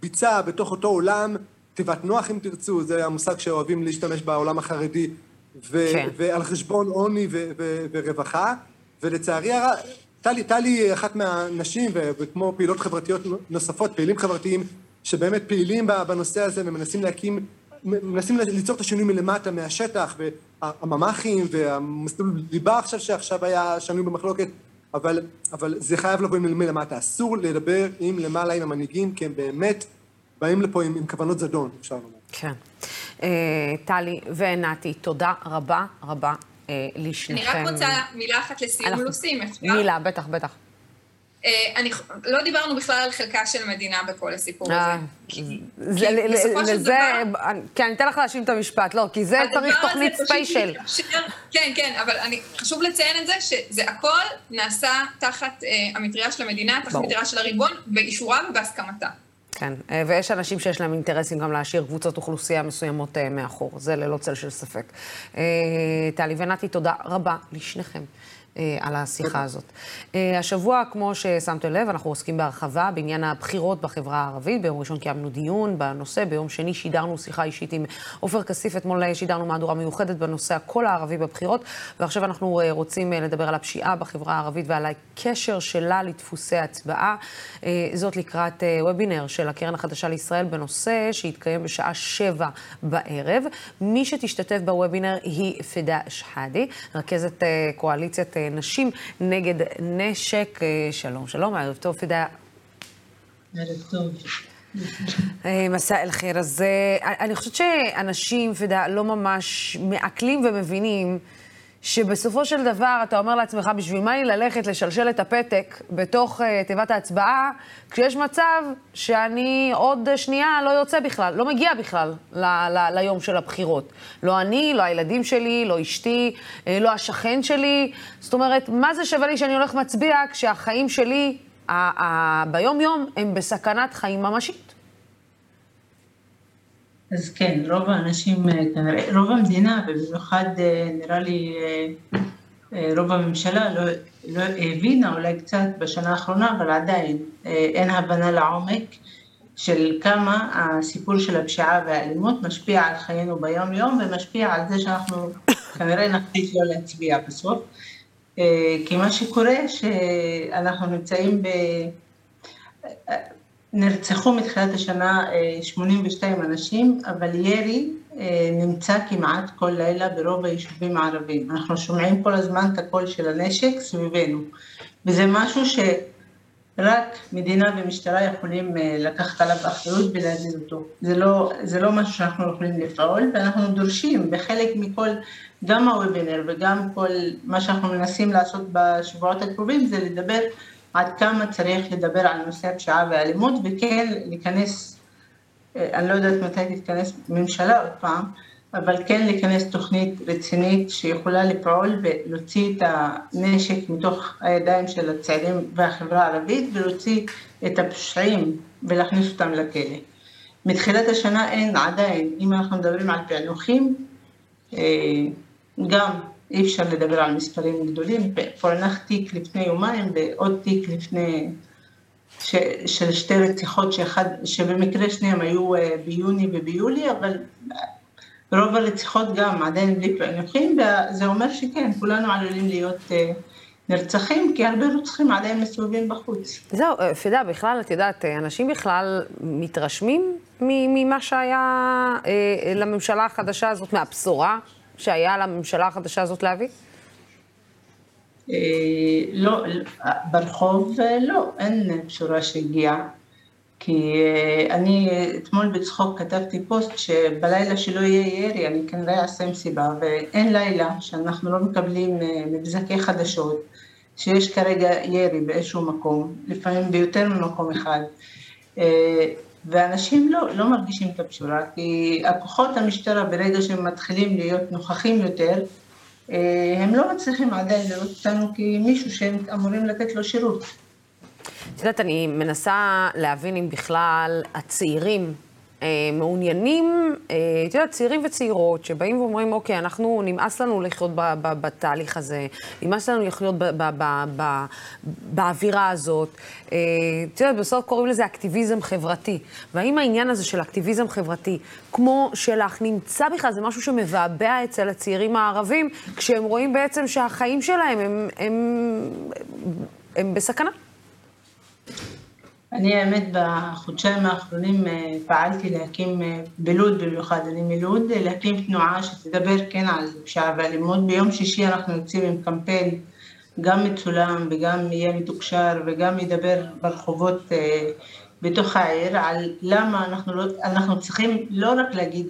ביצה, בתוך אותו עולם, תיבת נוח אם תרצו, זה המושג שאוהבים להשתמש בעולם החרדי, ו- כן. ועל חשבון עוני ו- ו- ורווחה, ולצערי הרב, טלי, טלי אחת מהנשים, וכמו פעילות חברתיות נוספות, פעילים חברתיים, שבאמת פעילים בנושא הזה ומנסים להקים מנסים ליצור את השינוי מלמטה, מהשטח, והממ"חים והמסלול ליבה עכשיו, שעכשיו היה שנוי במחלוקת, אבל, אבל זה חייב לבוא מלמטה. אסור לדבר עם למעלה, עם המנהיגים, כי הם באמת באים לפה עם, עם כוונות זדון, אפשר לומר. כן. אה, טלי ונתי, תודה רבה רבה לשניכם. אני רק רוצה מילה אחת לסיום, אנחנו... לוסי, אפשר? מילה, בטח, בטח. אה, אני, לא דיברנו בכלל על חלקה של מדינה בכל הסיפור הזה. אה, זה, לזה, כן, אני אתן לך להשלים את המשפט, לא, כי זה צריך תוכנית ספיישל. כן, כן, אבל אני, חשוב לציין את זה, שזה הכל נעשה תחת אה, המטריה של המדינה, תחת המטריה של הריבון, באישורה ובהסכמתה. כן, אה, ויש אנשים שיש להם אינטרסים גם להשאיר קבוצות אוכלוסייה מסוימות אה, מאחור, זה ללא צל של ספק. אה, טלי ונתי, תודה רבה לשניכם. אה, על השיחה הזאת. אה, השבוע, כמו ששמתם לב, אנחנו עוסקים בהרחבה בעניין הבחירות בחברה הערבית. ביום ראשון קיימנו דיון בנושא, ביום שני שידרנו שיחה אישית עם עופר כסיף, אתמול שידרנו מהדורה מיוחדת בנושא הקול הערבי בבחירות, ועכשיו אנחנו אה, רוצים לדבר על הפשיעה בחברה הערבית ועל הקשר שלה לדפוסי הצבעה. זאת לקראת וובינר של הקרן החדשה לישראל בנושא שיתקיים בשעה שבע בערב. מי שתשתתף בוובינר היא פדה שחאדי, רכזת קואליציית נשים נגד נשק. אה, שלום, שלום, ערב טוב, פידה. ערב טוב. אה, מסע אל חיר. אז אני חושבת שאנשים, פידה, לא ממש מעכלים ומבינים שבסופו של דבר אתה אומר לעצמך, בשביל מה לי ללכת לשלשל את הפתק בתוך uh, תיבת ההצבעה, כשיש מצב שאני עוד שנייה לא יוצא בכלל, לא מגיע בכלל ל- ל- ליום של הבחירות. לא אני, לא הילדים שלי, לא אשתי, uh, לא השכן שלי. זאת אומרת, מה זה שווה לי שאני הולך מצביע כשהחיים שלי ביום-יום הם בסכנת חיים ממשית? אז כן, רוב האנשים, אה, כנראה, רוב המדינה, ובמיוחד אה, נראה לי אה, רוב הממשלה לא, לא הבינה אולי קצת בשנה האחרונה, אבל עדיין אין הבנה לעומק של כמה הסיפור של הפשיעה והאלימות משפיע על חיינו ביום יום ומשפיע על זה שאנחנו כנראה נחליט לא להצביע בסוף. כי מה שקורה שאנחנו נמצאים ב... נרצחו מתחילת השנה 82 אה, אנשים, אבל ירי אה, נמצא כמעט כל לילה ברוב היישובים הערביים. אנחנו שומעים כל הזמן את הקול של הנשק סביבנו, וזה משהו שרק מדינה ומשטרה יכולים אה, לקחת עליו אחריות ולהזיז אותו. זה לא, זה לא משהו שאנחנו יכולים לפעול, ואנחנו דורשים בחלק מכל, גם הוובינר וגם כל מה שאנחנו מנסים לעשות בשבועות הקרובים, זה לדבר עד כמה צריך לדבר על נושא הפשיעה והאלימות וכן להיכנס, אה, אני לא יודעת מתי תתכנס ממשלה עוד פעם, אבל כן להיכנס תוכנית רצינית שיכולה לפעול ולהוציא את הנשק מתוך הידיים של הצעירים והחברה הערבית ולהוציא את הפשעים ולהכניס אותם לכלא. מתחילת השנה אין עדיין, אם אנחנו מדברים על פענוחים, אה, גם אי אפשר לדבר על מספרים גדולים, פוענח תיק לפני יומיים ועוד תיק לפני, ש, של שתי רציחות שאחד, שבמקרה שניהם היו אה, ביוני וביולי, אבל רוב הרציחות גם עדיין בלי פענוחים, וזה אומר שכן, כולנו עלולים להיות אה, נרצחים, כי הרבה רוצחים עדיין מסתובבים בחוץ. זהו, אה, פידה, בכלל, את יודעת, אנשים בכלל מתרשמים ממה שהיה לממשלה החדשה הזאת, מהבשורה שהיה לממשלה החדשה הזאת להביא? אה, לא, ברחוב אה, לא, אין בשורה שהגיעה. כי אה, אני אתמול בצחוק כתבתי פוסט שבלילה שלא יהיה ירי אני כנראה אעשה מסיבה ואין לילה שאנחנו לא מקבלים מבזקי חדשות שיש כרגע ירי באיזשהו מקום, לפעמים ביותר ממקום אחד. ואנשים לא, לא מרגישים את הפשורה, כי הכוחות המשטרה ברגע שהם מתחילים להיות נוכחים יותר, אה, הם לא מצליחים עדיין לראות אותנו כמישהו שהם אמורים לתת לו שירות. את יודעת, אני מנסה להבין אם בכלל הצעירים מעוניינים, אה, את יודעת, צעירים וצעירות שבאים ואומרים, אוקיי, אנחנו, נמאס לנו לחיות ב, ב, בתהליך הזה, נמאס לנו לחיות ב, ב, ב, ב, באווירה הזאת. אה, את יודעת, בסוף קוראים לזה אקטיביזם חברתי. והאם העניין הזה של אקטיביזם חברתי, כמו שלך, נמצא בכלל, זה משהו שמבעבע אצל הצעירים הערבים, כשהם רואים בעצם שהחיים שלהם הם, הם, הם, הם בסכנה? אני האמת בחודשיים האחרונים אה, פעלתי להקים, אה, בלוד במיוחד, אני מלוד, להקים תנועה שתדבר כן על פשיעה ואלימות. ביום שישי אנחנו יוצאים עם קמפיין גם מצולם וגם יהיה מתוקשר וגם ידבר ברחובות אה, בתוך העיר על למה אנחנו, לא, אנחנו צריכים לא רק להגיד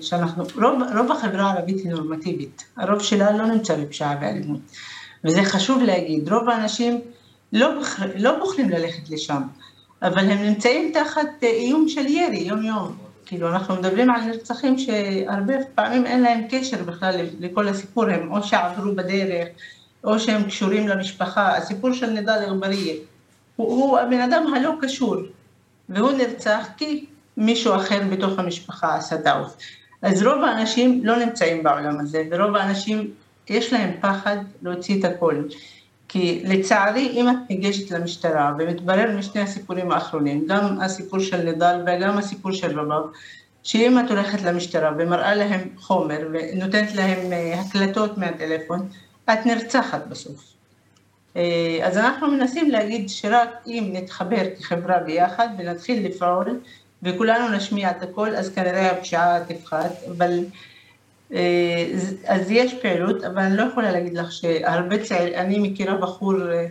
שאנחנו, רוב, רוב החברה הערבית היא נורמטיבית, הרוב שלה לא נמצא בפשיעה ואלימות. וזה חשוב להגיד, רוב האנשים לא, בוח, לא בוחרים ללכת לשם. אבל הם נמצאים תחת אה, איום של ירי יום-יום. כאילו, אנחנו מדברים על נרצחים שהרבה פעמים אין להם קשר בכלל לכל הסיפור, הם או שעברו בדרך, או שהם קשורים למשפחה. הסיפור של נידאל אגבריה, הוא, הוא הבן אדם הלא קשור, והוא נרצח כי מישהו אחר בתוך המשפחה עשה טעות. אז רוב האנשים לא נמצאים בעולם הזה, ורוב האנשים יש להם פחד להוציא את הכל. כי לצערי, אם את ניגשת למשטרה ומתברר משני הסיפורים האחרונים, גם הסיפור של נידל וגם הסיפור של רבב, שאם את הולכת למשטרה ומראה להם חומר ונותנת להם אה, הקלטות מהטלפון, את נרצחת בסוף. אה, אז אנחנו מנסים להגיד שרק אם נתחבר כחברה ביחד ונתחיל לפעול וכולנו נשמיע את הכל, אז כנראה הפשיעה תפחת, אבל אז יש פעילות, אבל אני לא יכולה להגיד לך שהרבה צעירים, אני מכירה בחור אה,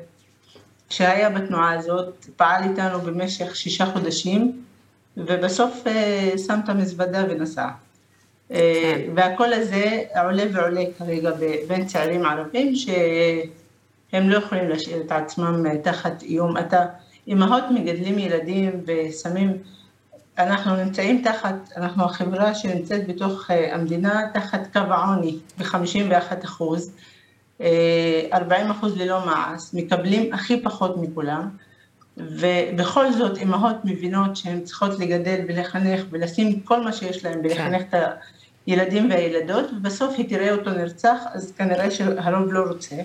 שהיה בתנועה הזאת, פעל איתנו במשך שישה חודשים, ובסוף אה, שם את המזוודה ונסע. כן. והקול הזה עולה ועולה כרגע בין צעירים ערבים, שהם לא יכולים להשאיר את עצמם תחת איום. אתה, אימהות מגדלים ילדים ושמים אנחנו נמצאים תחת, אנחנו החברה שנמצאת בתוך אה, המדינה תחת קו העוני ב-51 אחוז, 40 אה, אחוז ללא מעש, מקבלים הכי פחות מכולם, ובכל זאת אימהות מבינות שהן צריכות לגדל ולחנך ולשים כל מה שיש להן ולחנך כן. את הילדים והילדות, ובסוף היא תראה אותו נרצח, אז כנראה שהרוב לא רוצה. אה,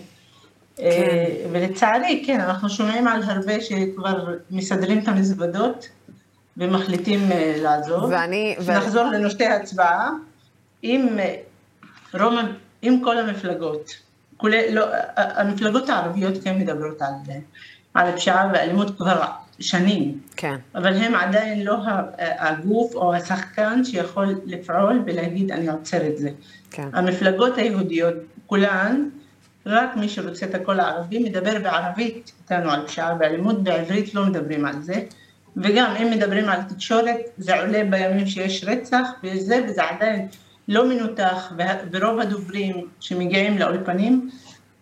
כן. ולצערי, כן, אנחנו שומעים על הרבה שכבר מסדרים את המזוודות, ומחליטים אה, לעזוב. ואני... נחזור ו... לנושא ההצבעה. אם, אה, רוב, אם כל המפלגות, כולל, לא, המפלגות הערביות כן מדברות על, על הפשיעה והאלימות כבר שנים, כן. אבל הם עדיין לא הגוף או השחקן שיכול לפעול ולהגיד אני עוצר את זה. כן. המפלגות היהודיות, כולן, רק מי שרוצה את הקול הערבי מדבר בערבית איתנו על פשיעה ואלימות, בעברית לא מדברים על זה. וגם אם מדברים על תקשורת, זה עולה בימים שיש רצח וזה, וזה עדיין לא מנותח, ורוב הדוברים שמגיעים לאולפנים,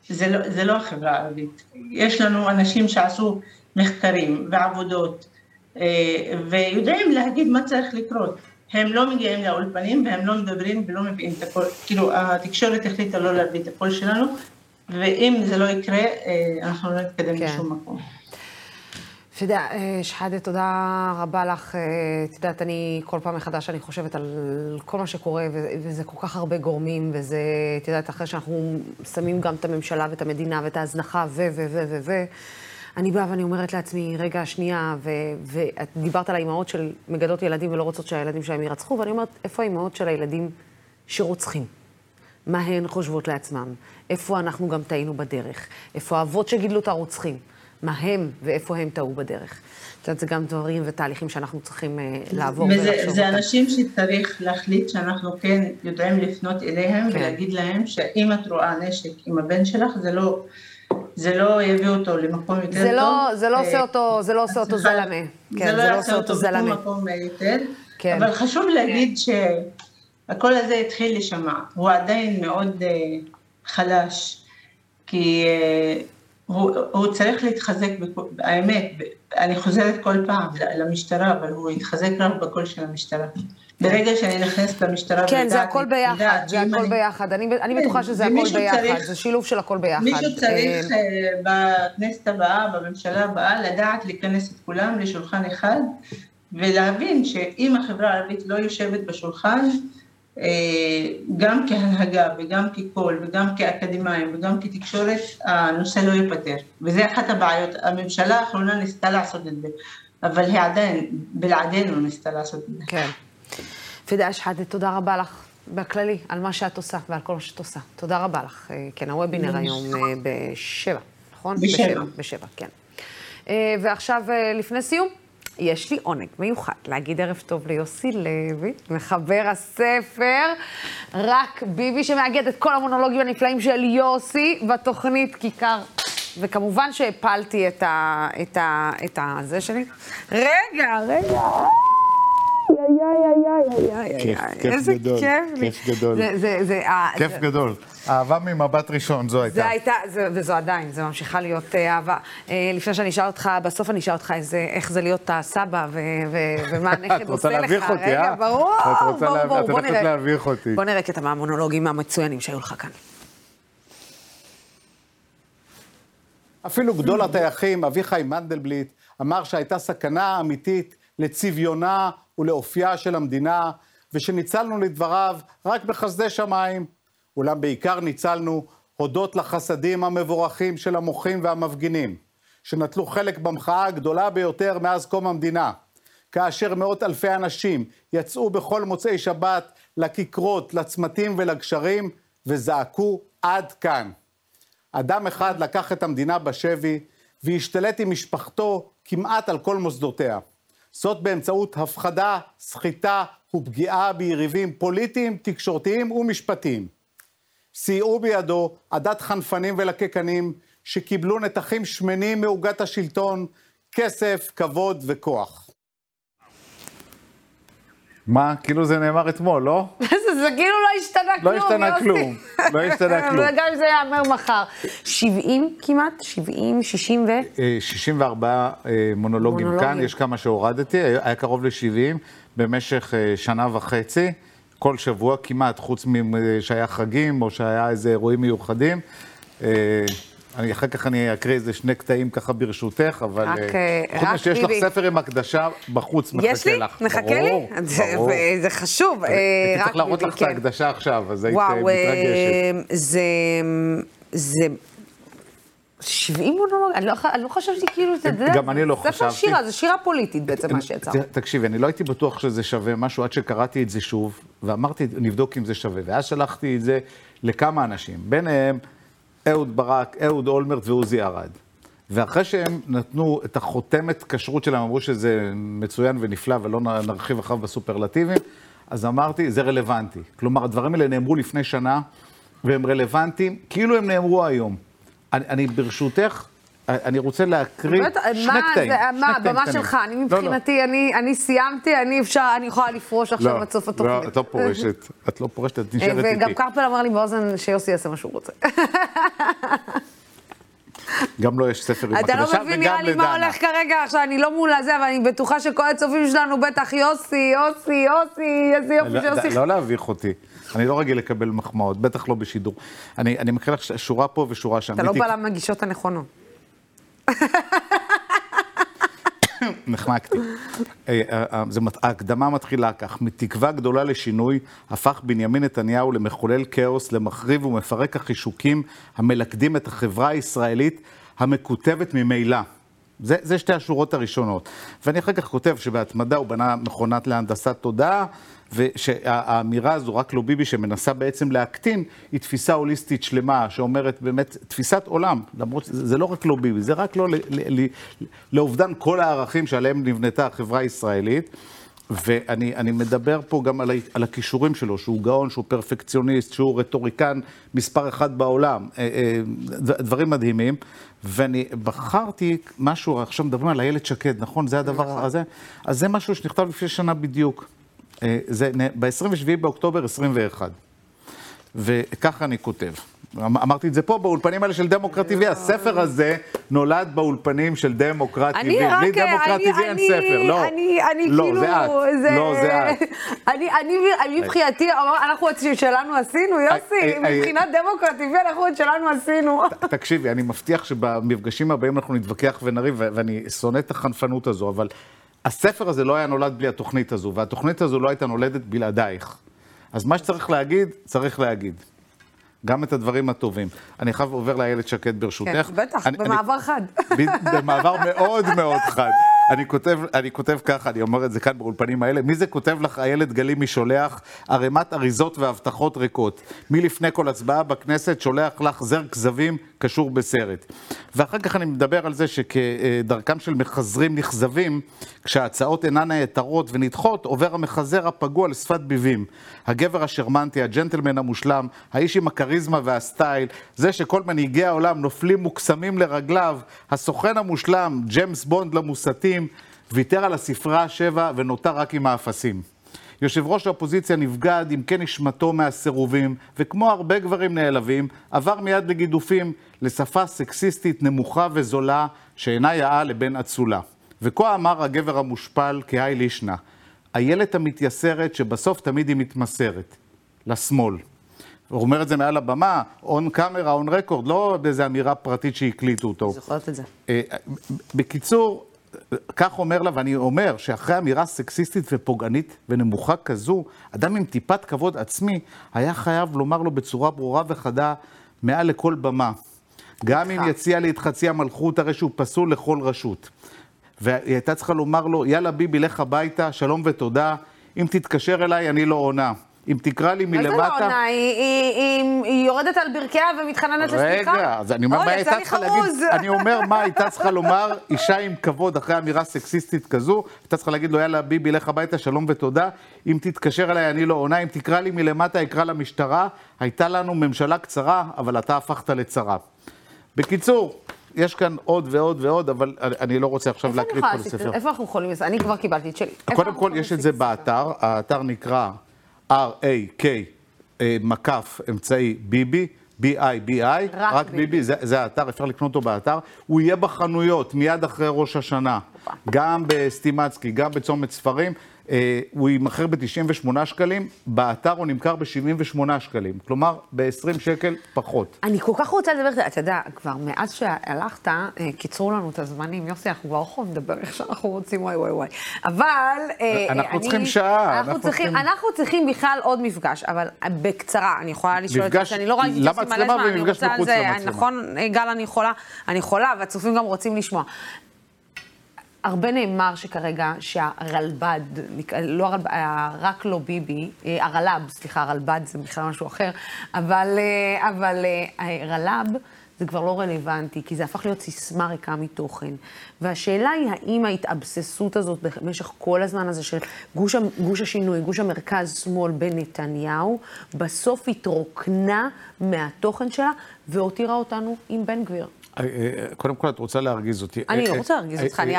זה לא, זה לא החברה הערבית. יש לנו אנשים שעשו מחקרים ועבודות, אה, ויודעים להגיד מה צריך לקרות. הם לא מגיעים לאולפנים והם לא מדברים ולא מביאים את הקול, כאילו התקשורת החליטה לא להביא את הקול שלנו, ואם זה לא יקרה, אה, אנחנו לא נתקדם כן. לשום מקום. אתה יודע, אה, שחאדה, תודה רבה לך. אה, את יודעת, אני כל פעם מחדש אני חושבת על כל מה שקורה, וזה כל כך הרבה גורמים, וזה, את יודעת, אחרי שאנחנו שמים גם את הממשלה ואת המדינה ואת ההזנחה ו, ו, ו, ו, ו, אני באה ואני אומרת לעצמי, רגע, שנייה, ואת דיברת על האימהות של מגדלות ילדים ולא רוצות שהילדים שלהם יירצחו, ואני אומרת, איפה האימהות של הילדים שרוצחים? מה הן חושבות לעצמם? איפה אנחנו גם טעינו בדרך? איפה האבות שגידלו את הרוצחים? מה הם ואיפה הם טעו בדרך. את יודעת, זה גם דברים ותהליכים שאנחנו צריכים uh, לעבור וזה, ולחשוב אותם. זה אנשים שצריך להחליט שאנחנו כן יודעים לפנות אליהם כן. ולהגיד להם שאם את רואה נשק עם הבן שלך, זה לא... זה לא יביא אותו למקום יותר זה לא- טוב. לא, זה לא עושה אותו, זה לא עושה אותו זלמה. כן, זה לא יעשה אותו בשום מקום יותר. כן. אבל חשוב להגיד שהקול הזה התחיל להישמע. הוא עדיין מאוד uh, חלש, כי uh, הוא, הוא צריך להתחזק, האמת, אני חוזרת כל פעם למשטרה, אבל הוא יתחזק רק בקול של המשטרה. ברגע שאני נכנסת למשטרה כן, זה הכל ביחד, זה הכל אני... ביחד. אני, אני כן, בטוחה שזה הכל ביחד, צריך, זה שילוב של הכל ביחד. מישהו צריך uh, בכנסת הבאה, בממשלה הבאה, לדעת להיכנס את כולם לשולחן אחד, ולהבין שאם החברה הערבית לא יושבת בשולחן, אה, גם כהנהגה וגם כקול וגם כאקדמאים וגם כתקשורת, הנושא לא ייפתר. וזה אחת הבעיות. הממשלה האחרונה ניסתה לעשות את זה, אבל היא עדיין, בלעדינו ניסתה לעשות את זה. כן. פידה אשחאדה, תודה רבה לך בכללי על מה שאת עושה ועל כל מה שאת עושה. תודה רבה לך. אה, כן, הוובינר היום אה, בשבע, נכון? בשבע. בשבע, כן. ועכשיו, לפני סיום, יש לי עונג מיוחד להגיד ערב טוב ליוסי לוי, מחבר הספר, רק ביבי, שמאגד את כל המונולוגים הנפלאים של יוסי בתוכנית כיכר. וכמובן שהפלתי את ה... את ה... את ה... זה שלי. רגע, רגע. כיף, כיף גדול. כיף גדול. כיף גדול. אהבה ממבט ראשון, זו הייתה. זה הייתה, וזו עדיין, זו ממשיכה להיות אה, אהבה. אה, לפני שאני אשאל אותך, בסוף אני אשאל אותך איך זה להיות הסבא, ומה הנכד עושה לך. את רוצה להביך אותי, אה? רגע, ברור, ברור, ברור. את הולכת להביך אותי. בוא נראה קטע מהמונולוגים המצוינים שהיו לך כאן. אפילו גדול הטייחים, אביחי מנדלבליט, אמר שהייתה סכנה אמיתית לצביונה ולאופייה של המדינה, ושניצלנו לדבריו רק בחסדי שמיים. אולם בעיקר ניצלנו הודות לחסדים המבורכים של המוחים והמפגינים, שנטלו חלק במחאה הגדולה ביותר מאז קום המדינה, כאשר מאות אלפי אנשים יצאו בכל מוצאי שבת לכיכרות, לצמתים ולגשרים, וזעקו עד כאן. אדם אחד לקח את המדינה בשבי והשתלט עם משפחתו כמעט על כל מוסדותיה. זאת באמצעות הפחדה, סחיטה ופגיעה ביריבים פוליטיים, תקשורתיים ומשפטיים. סייעו בידו עדת חנפנים ולקקנים שקיבלו נתחים שמנים מעוגת השלטון, כסף, כבוד וכוח. מה? כאילו זה נאמר אתמול, לא? זה כאילו לא השתנה כלום, לא השתנה כלום, לא השתנה כלום. וגם זה ייאמר מחר. 70 כמעט? 70, 60 ו... 64 אה, אה, מונולוגים כאן, יש כמה שהורדתי, היה קרוב ל-70 במשך אה, שנה וחצי. כל שבוע כמעט, חוץ משהיה חגים או שהיה איזה אירועים מיוחדים. אני, אחר כך אני אקריא איזה שני קטעים ככה ברשותך, אבל רק, חוץ מזה שיש לך ספר עם הקדשה בחוץ, מחכה לך. יש לי? מחכה לי? ברור. זה חשוב. הייתי צריך להראות לך את כן. ההקדשה עכשיו, אז היית מתרגשת. זה... זה 70 מונולוג? אני, לא, אני לא חשבתי כאילו, אתה יודע, גם אני לא חשבתי. ספר שירה, זו שירה פוליטית בעצם מה שיצא. תקשיבי, אני לא הייתי בטוח שזה שווה משהו עד שקראתי את זה שוב, ואמרתי, נבדוק אם זה שווה. ואז שלחתי את זה לכמה אנשים, ביניהם אהוד ברק, אהוד אולמרט ועוזי ארד. ואחרי שהם נתנו את החותמת כשרות שלהם, אמרו שזה מצוין ונפלא ולא נרחיב אחריו בסופרלטיבים, אז אמרתי, זה רלוונטי. כלומר, הדברים האלה נאמרו לפני שנה, והם רלוונטיים כאילו הם נאמרו היום. אני, אני ברשותך, אני רוצה להקריא שני קטעים. מה, הבמה שלך, אני מבחינתי, לא, לא. אני, אני סיימתי, אני אפשר, אני יכולה לפרוש עכשיו לא, עד סוף התוכנית. לא, את לא פורשת, את לא פורשת, את נשארת איתי. וגם קרפל אמר לי באוזן שיוסי יעשה מה שהוא רוצה. גם לו לא יש ספר עם הקדשה וגם לדנה. אתה לא מבין נראה לי מה הולך כרגע, עכשיו אני לא מול הזה, אבל אני בטוחה שכל הצופים שלנו בטח יוסי, יוסי, יוסי, איזה יופי לא, שיוסי. לא להביך אותי. אני לא רגיל לקבל מחמאות, בטח לא בשידור. אני, אני מקריא לך שורה פה ושורה שם. אתה לא בא למגישות הנכונות. נחנקתי. אה, אה, אה, ההקדמה מתחילה כך, מתקווה גדולה לשינוי, הפך בנימין נתניהו למחולל כאוס, למחריב ומפרק החישוקים המלכדים את החברה הישראלית המקוטבת ממילא. זה, זה שתי השורות הראשונות. ואני אחר כך כותב שבהתמדה הוא בנה מכונת להנדסת תודעה, ושהאמירה הזו, רק לא ביבי, שמנסה בעצם להקטין, היא תפיסה הוליסטית שלמה, שאומרת באמת, תפיסת עולם, למרות שזה לא רק לא ביבי, זה רק לא לאובדן כל הערכים שעליהם נבנתה החברה הישראלית. ואני מדבר פה גם על, על הכישורים שלו, שהוא גאון, שהוא פרפקציוניסט, שהוא רטוריקן מספר אחד בעולם, אה, אה, דברים מדהימים. ואני בחרתי משהו, עכשיו מדברים על איילת שקד, נכון? זה הדבר. הזה? אז זה משהו שנכתב לפני שנה בדיוק. אה, זה ב-27 באוקטובר 21. וככה אני כותב. אמ-, אמרתי את זה פה באולפנים האלה של דמוקרט TV, הספר הזה נולד באולפנים של דמוקרט TV. בלי דמוקרט TV אין ספר, לא. אני, אני לא, כאילו... זה את. לא, זה את. אני, אני, מבחינתי, אנחנו את שלנו עשינו, יוסי, מבחינת דמוקרט TV אנחנו את שלנו עשינו. תקשיבי, אני מבטיח שבמפגשים הבאים אנחנו נתווכח ונריב, ואני שונא את החנפנות הזו, אבל הספר הזה לא היה נולד בלי התוכנית הזו, והתוכנית הזו לא הייתה נולדת בלעדייך. אז מה שצריך להגיד, צריך להגיד. גם את הדברים הטובים. אני חייב עובר לאיילת שקד ברשותך. כן, בטח, אני, במעבר אני, חד. במעבר מאוד מאוד חד. אני כותב, אני כותב ככה, אני אומר את זה כאן באולפנים האלה, מי זה כותב לך איילת גלים משולח ערימת אריזות והבטחות ריקות? מי לפני כל הצבעה בכנסת שולח לך זר כזבים קשור בסרט. ואחר כך אני מדבר על זה שכדרכם של מחזרים נכזבים, כשההצעות אינן נעתרות ונדחות, עובר המחזר הפגוע לשפת ביבים. הגבר השרמנטי, הג'נטלמן המושלם, האיש עם הכריזמה והסטייל, זה שכל מנהיגי העולם נופלים מוקסמים לרגליו, הסוכן המושלם, ג'יימס בונד למוסתים, ויתר על הספרה השבע ונותר רק עם האפסים. יושב ראש האופוזיציה נבגד עמקי כן נשמתו מהסירובים, וכמו הרבה גברים נעלבים, עבר מיד לגידופים, לשפה סקסיסטית נמוכה וזולה, שאינה יאה לבן אצולה. וכה אמר הגבר המושפל כהאי לישנא, איילת המתייסרת שבסוף תמיד היא מתמסרת, לשמאל. הוא אומר את זה מעל הבמה, און קאמרה, און רקורד, לא באיזו אמירה פרטית שהקליטו אותו. זוכרת את זה. אה, בקיצור, כך אומר לה, ואני אומר שאחרי אמירה סקסיסטית ופוגענית ונמוכה כזו, אדם עם טיפת כבוד עצמי היה חייב לומר לו בצורה ברורה וחדה, מעל לכל במה. גם אם יציע לי את חצי המלכות, הרי שהוא פסול לכל רשות. והיא הייתה צריכה לומר לו, יאללה ביבי, לך הביתה, שלום ותודה, אם תתקשר אליי, אני לא עונה. אם תקרא לי מלמטה... מה זה לא עונה? היא, היא, היא, היא יורדת על ברכיה ומתחננת לסליחה? רגע, אז אני אומר, מה הייתה צריכה להגיד? אני אומר, מה הייתה צריכה לומר אישה עם כבוד אחרי אמירה סקסיסטית כזו? הייתה צריכה להגיד לו, יאללה, ביבי, לך הביתה, שלום ותודה. אם תתקשר אליי, אני לא עונה. אם תקרא לי מלמטה, אקרא למשטרה. הייתה לנו ממשלה קצרה, אבל אתה הפכת לצרה. בקיצור, יש כאן עוד ועוד ועוד, אבל אני לא רוצה עכשיו להקריא את כל הספר. איפה אנחנו יכולים? אני כבר קיבלתי את שלי. קודם כל, יש את זה באתר, האתר נקרא R-A-K, אה, מקף, אמצעי, ביבי, B-I-B-I, רק, רק ביבי, זה, זה האתר, אפשר לקנות אותו באתר. הוא יהיה בחנויות מיד אחרי ראש השנה, גם בסטימצקי, גם בצומת ספרים. אה, הוא יימכר ב-98 שקלים, באתר הוא נמכר ב-78 שקלים, כלומר ב-20 שקל פחות. אני כל כך רוצה לדבר, אתה יודע, כבר מאז שהלכת, אה, קיצרו לנו את הזמנים, יוסי, אנחנו כבר יכולים לדבר איך שאנחנו רוצים, וואי וואי וואי. אבל... אה, אנחנו אני, צריכים שעה. אנחנו, אנחנו, צריכים, אנחנו צריכים בכלל עוד מפגש, אבל בקצרה, אני יכולה לשאול את זה, שאני לא ראיתי זמן, אני רוצה על זה, נכון, גל, אני יכולה, אני יכולה, והצופים גם רוצים לשמוע. הרבה נאמר שכרגע שהרלב"ד, לא הרלב"ד, רק לא ביבי, אה, הרל"ב, סליחה, הרלב"ד זה בכלל משהו אחר, אבל, אה, אבל אה, רל"ב זה כבר לא רלוונטי, כי זה הפך להיות סיסמה ריקה מתוכן. והשאלה היא, האם ההתאבססות הזאת במשך כל הזמן הזה של גוש, גוש השינוי, גוש המרכז-שמאל בנתניהו, בסוף התרוקנה מהתוכן שלה והותירה אותנו עם בן גביר. אה, אה, קודם כל, את רוצה להרגיז אותי. אני לא רוצה להרגיז אותך, אני...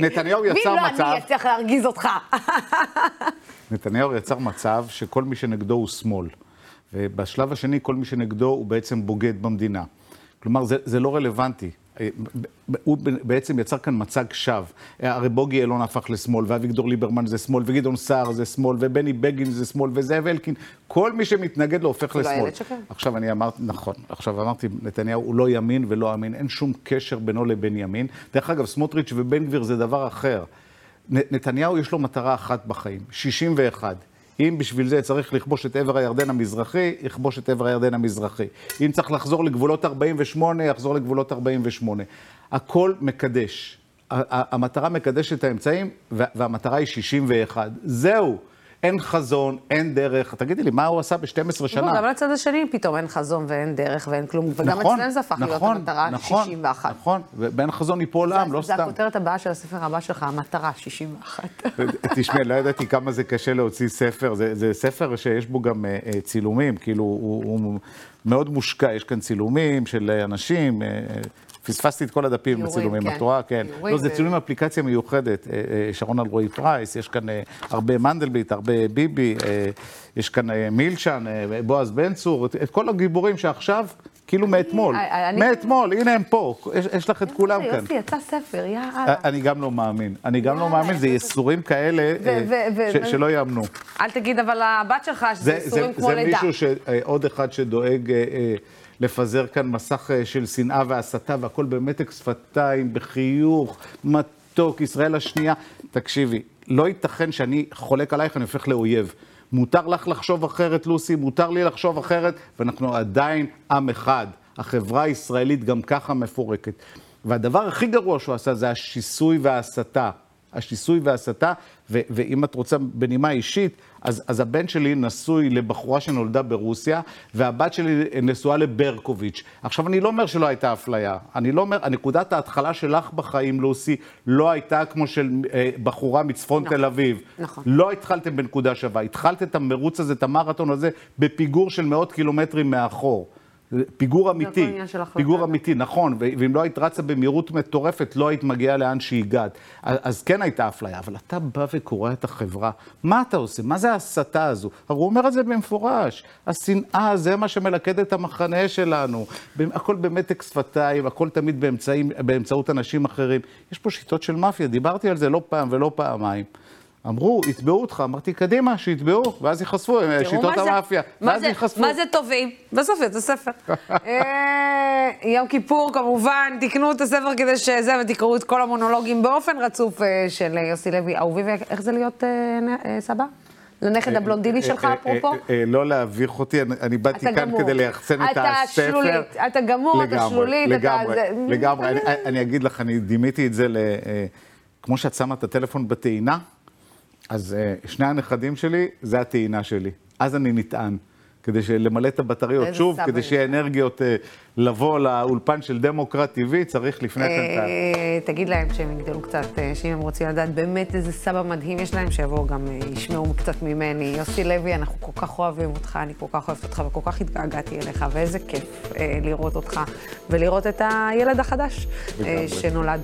נתניהו יצר מצב... מי לא אני אצליח להרגיז אותך? נתניהו יצר מצב שכל מי שנגדו הוא שמאל. ובשלב השני, כל מי שנגדו הוא בעצם בוגד במדינה. כלומר, זה, זה לא רלוונטי. הוא בעצם יצר כאן מצג שווא. הרי בוגי יעלון הפך לשמאל, ואביגדור ליברמן זה שמאל, וגדעון סער זה שמאל, ובני בגין זה שמאל, וזאב אלקין, כל מי שמתנגד לו הופך לשמאל. עכשיו אני אמרתי, נכון, עכשיו אמרתי, נתניהו הוא לא ימין ולא אמין, אין שום קשר בינו לבין ימין. דרך אגב, סמוטריץ' ובן גביר זה דבר אחר. נתניהו יש לו מטרה אחת בחיים, 61. אם בשביל זה צריך לכבוש את עבר הירדן המזרחי, יכבוש את עבר הירדן המזרחי. אם צריך לחזור לגבולות 48, יחזור לגבולות 48. הכל מקדש. המטרה מקדשת את האמצעים, והמטרה היא 61. זהו. אין חזון, אין דרך. תגידי לי, מה הוא עשה ב-12 שנה? גם לצד השני פתאום אין חזון ואין דרך ואין כלום, וגם נכון, אצלנו זה הפך להיות נכון, המטרה נכון, 61. נכון, ובאין חזון ייפול עם, לא סתם. זה הכותרת הבאה של הספר הבא שלך, המטרה 61. תשמעי, לא ידעתי כמה זה קשה להוציא ספר. זה, זה ספר שיש בו גם uh, צילומים, כאילו, הוא, הוא מאוד מושקע, יש כאן צילומים של אנשים. Uh, פספסתי את כל הדפים בצילומים, כן. את רואה? כן. לא, זה צילומים אפליקציה מיוחדת. אה, אה, שרון אלרועי פרייס, יש כאן אה, הרבה מנדלבליט, הרבה ביבי, יש כאן מילצ'ן, בועז בן צור, את כל הגיבורים שעכשיו, כאילו מאתמול. מאתמול, הנה הם פה, יש לך את כולם כאן. יוסי, יצא ספר, יאללה. אני גם לא מאמין. אני גם לא מאמין, זה ייסורים כאלה שלא יאמנו. אל תגיד אבל לבת שלך שזה ייסורים כמו לידה. זה מישהו, עוד אחד שדואג... לפזר כאן מסך אה, של שנאה והסתה, והכל במתק שפתיים, בחיוך, מתוק, ישראל השנייה. תקשיבי, לא ייתכן שאני חולק עלייך, אני הופך לאויב. מותר לך לחשוב אחרת, לוסי, מותר לי לחשוב אחרת, ואנחנו עדיין עם אחד. החברה הישראלית גם ככה מפורקת. והדבר הכי גרוע שהוא עשה זה השיסוי וההסתה. השיסוי וההסתה, ו- ואם את רוצה בנימה אישית, אז, אז הבן שלי נשוי לבחורה שנולדה ברוסיה, והבת שלי נשואה לברקוביץ'. עכשיו, אני לא אומר שלא הייתה אפליה. אני לא אומר, נקודת ההתחלה שלך בחיים, לוסי, לא הייתה כמו של אה, בחורה מצפון נכון, תל אביב. נכון. לא התחלתם בנקודה שווה, התחלת את המרוץ הזה, את המרתון הזה, בפיגור של מאות קילומטרים מאחור. פיגור אמיתי. פיגור אמיתי, נכון, ואם לא היית רצה במהירות מטורפת, לא היית מגיעה לאן שהגעת. אז, כן הייתה אפליה, אבל אתה בא וקורע את החברה, מה אתה עושה? מה זה ההסתה הזו? הרי הוא אומר את זה במפורש, השנאה זה מה שמלכד את המחנה שלנו. הכל במתק שפתיים, הכל תמיד באמצעים, באמצעות אנשים אחרים. יש פה שיטות של מאפיה, דיברתי על זה לא פעם ולא פעמיים. אמרו, יתבעו אותך, אמרתי, קדימה, שיתבעו, ואז יחשפו, הם תראו שיטות המאפיה. מה ואז זה- יחשפו. מה זה טובים? בסוף יוצא ספר. אה, יום כיפור, כמובן, תקנו את הספר כדי שזה, ותקראו את כל המונולוגים באופן רצוף אה, של אה, יוסי לוי. אהובי, ואיך זה להיות סבא? לנכד הבלונדיני שלך, אפרופו? לא להביך אותי, אני- באתי אתה כאן. כדי ליחצן את אתה הספר. שלולית, אתה גמור, אתה שלולית, אתה לגמרי, לגמרי. אני- אגיד לך, אני דימיתי את זה ל... כמו שאת שמה את הטלפון בטעינה, אז אה, שני הנכדים שלי, זה הטעינה שלי. אז אני נטען. כדי למלא את הבטריות. שוב, כדי שיהיה. אנרגיות אה, לבוא לאולפן של דמוקרט TV, צריך לפני כן את ה... אה, תגיד להם שהם יגדלו קצת, אה, שאם הם רוצים לדעת באמת איזה סבא מדהים יש להם, שיבואו גם אה, ישמעו קצת ממני. יוסי לוי, אנחנו כל כך אוהבים אותך, אני כל כך אוהבת אותך וכל כך התגעגעתי אליך, ואיזה כיף לראות אותך ולראות את הילד החדש. שנולד.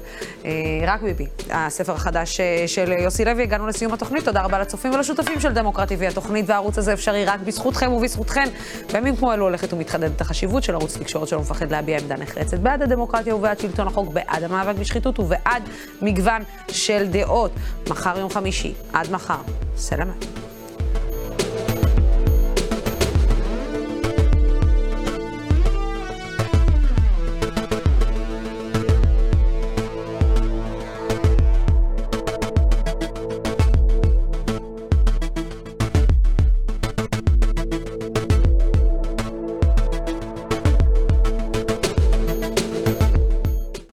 רק ביבי, הספר החדש של יוסי לוי, הגענו לסיום התוכנית. תודה רבה לצופים ולשותפים של דמוקרט TV. התוכנית והערוץ הזה אפשרי רק בזכותכם ובזכותכן. בימים כמו אלו הולכת ומתחדדת החשיבות של ערוץ תקשורת שלא מפחד להביע עמדה נחרצת בעד הדמוקרטיה ובעד שלטון החוק, בעד המאבק בשחיתות ובעד מגוון של דעות. מחר יום חמישי, עד מחר. סלמת.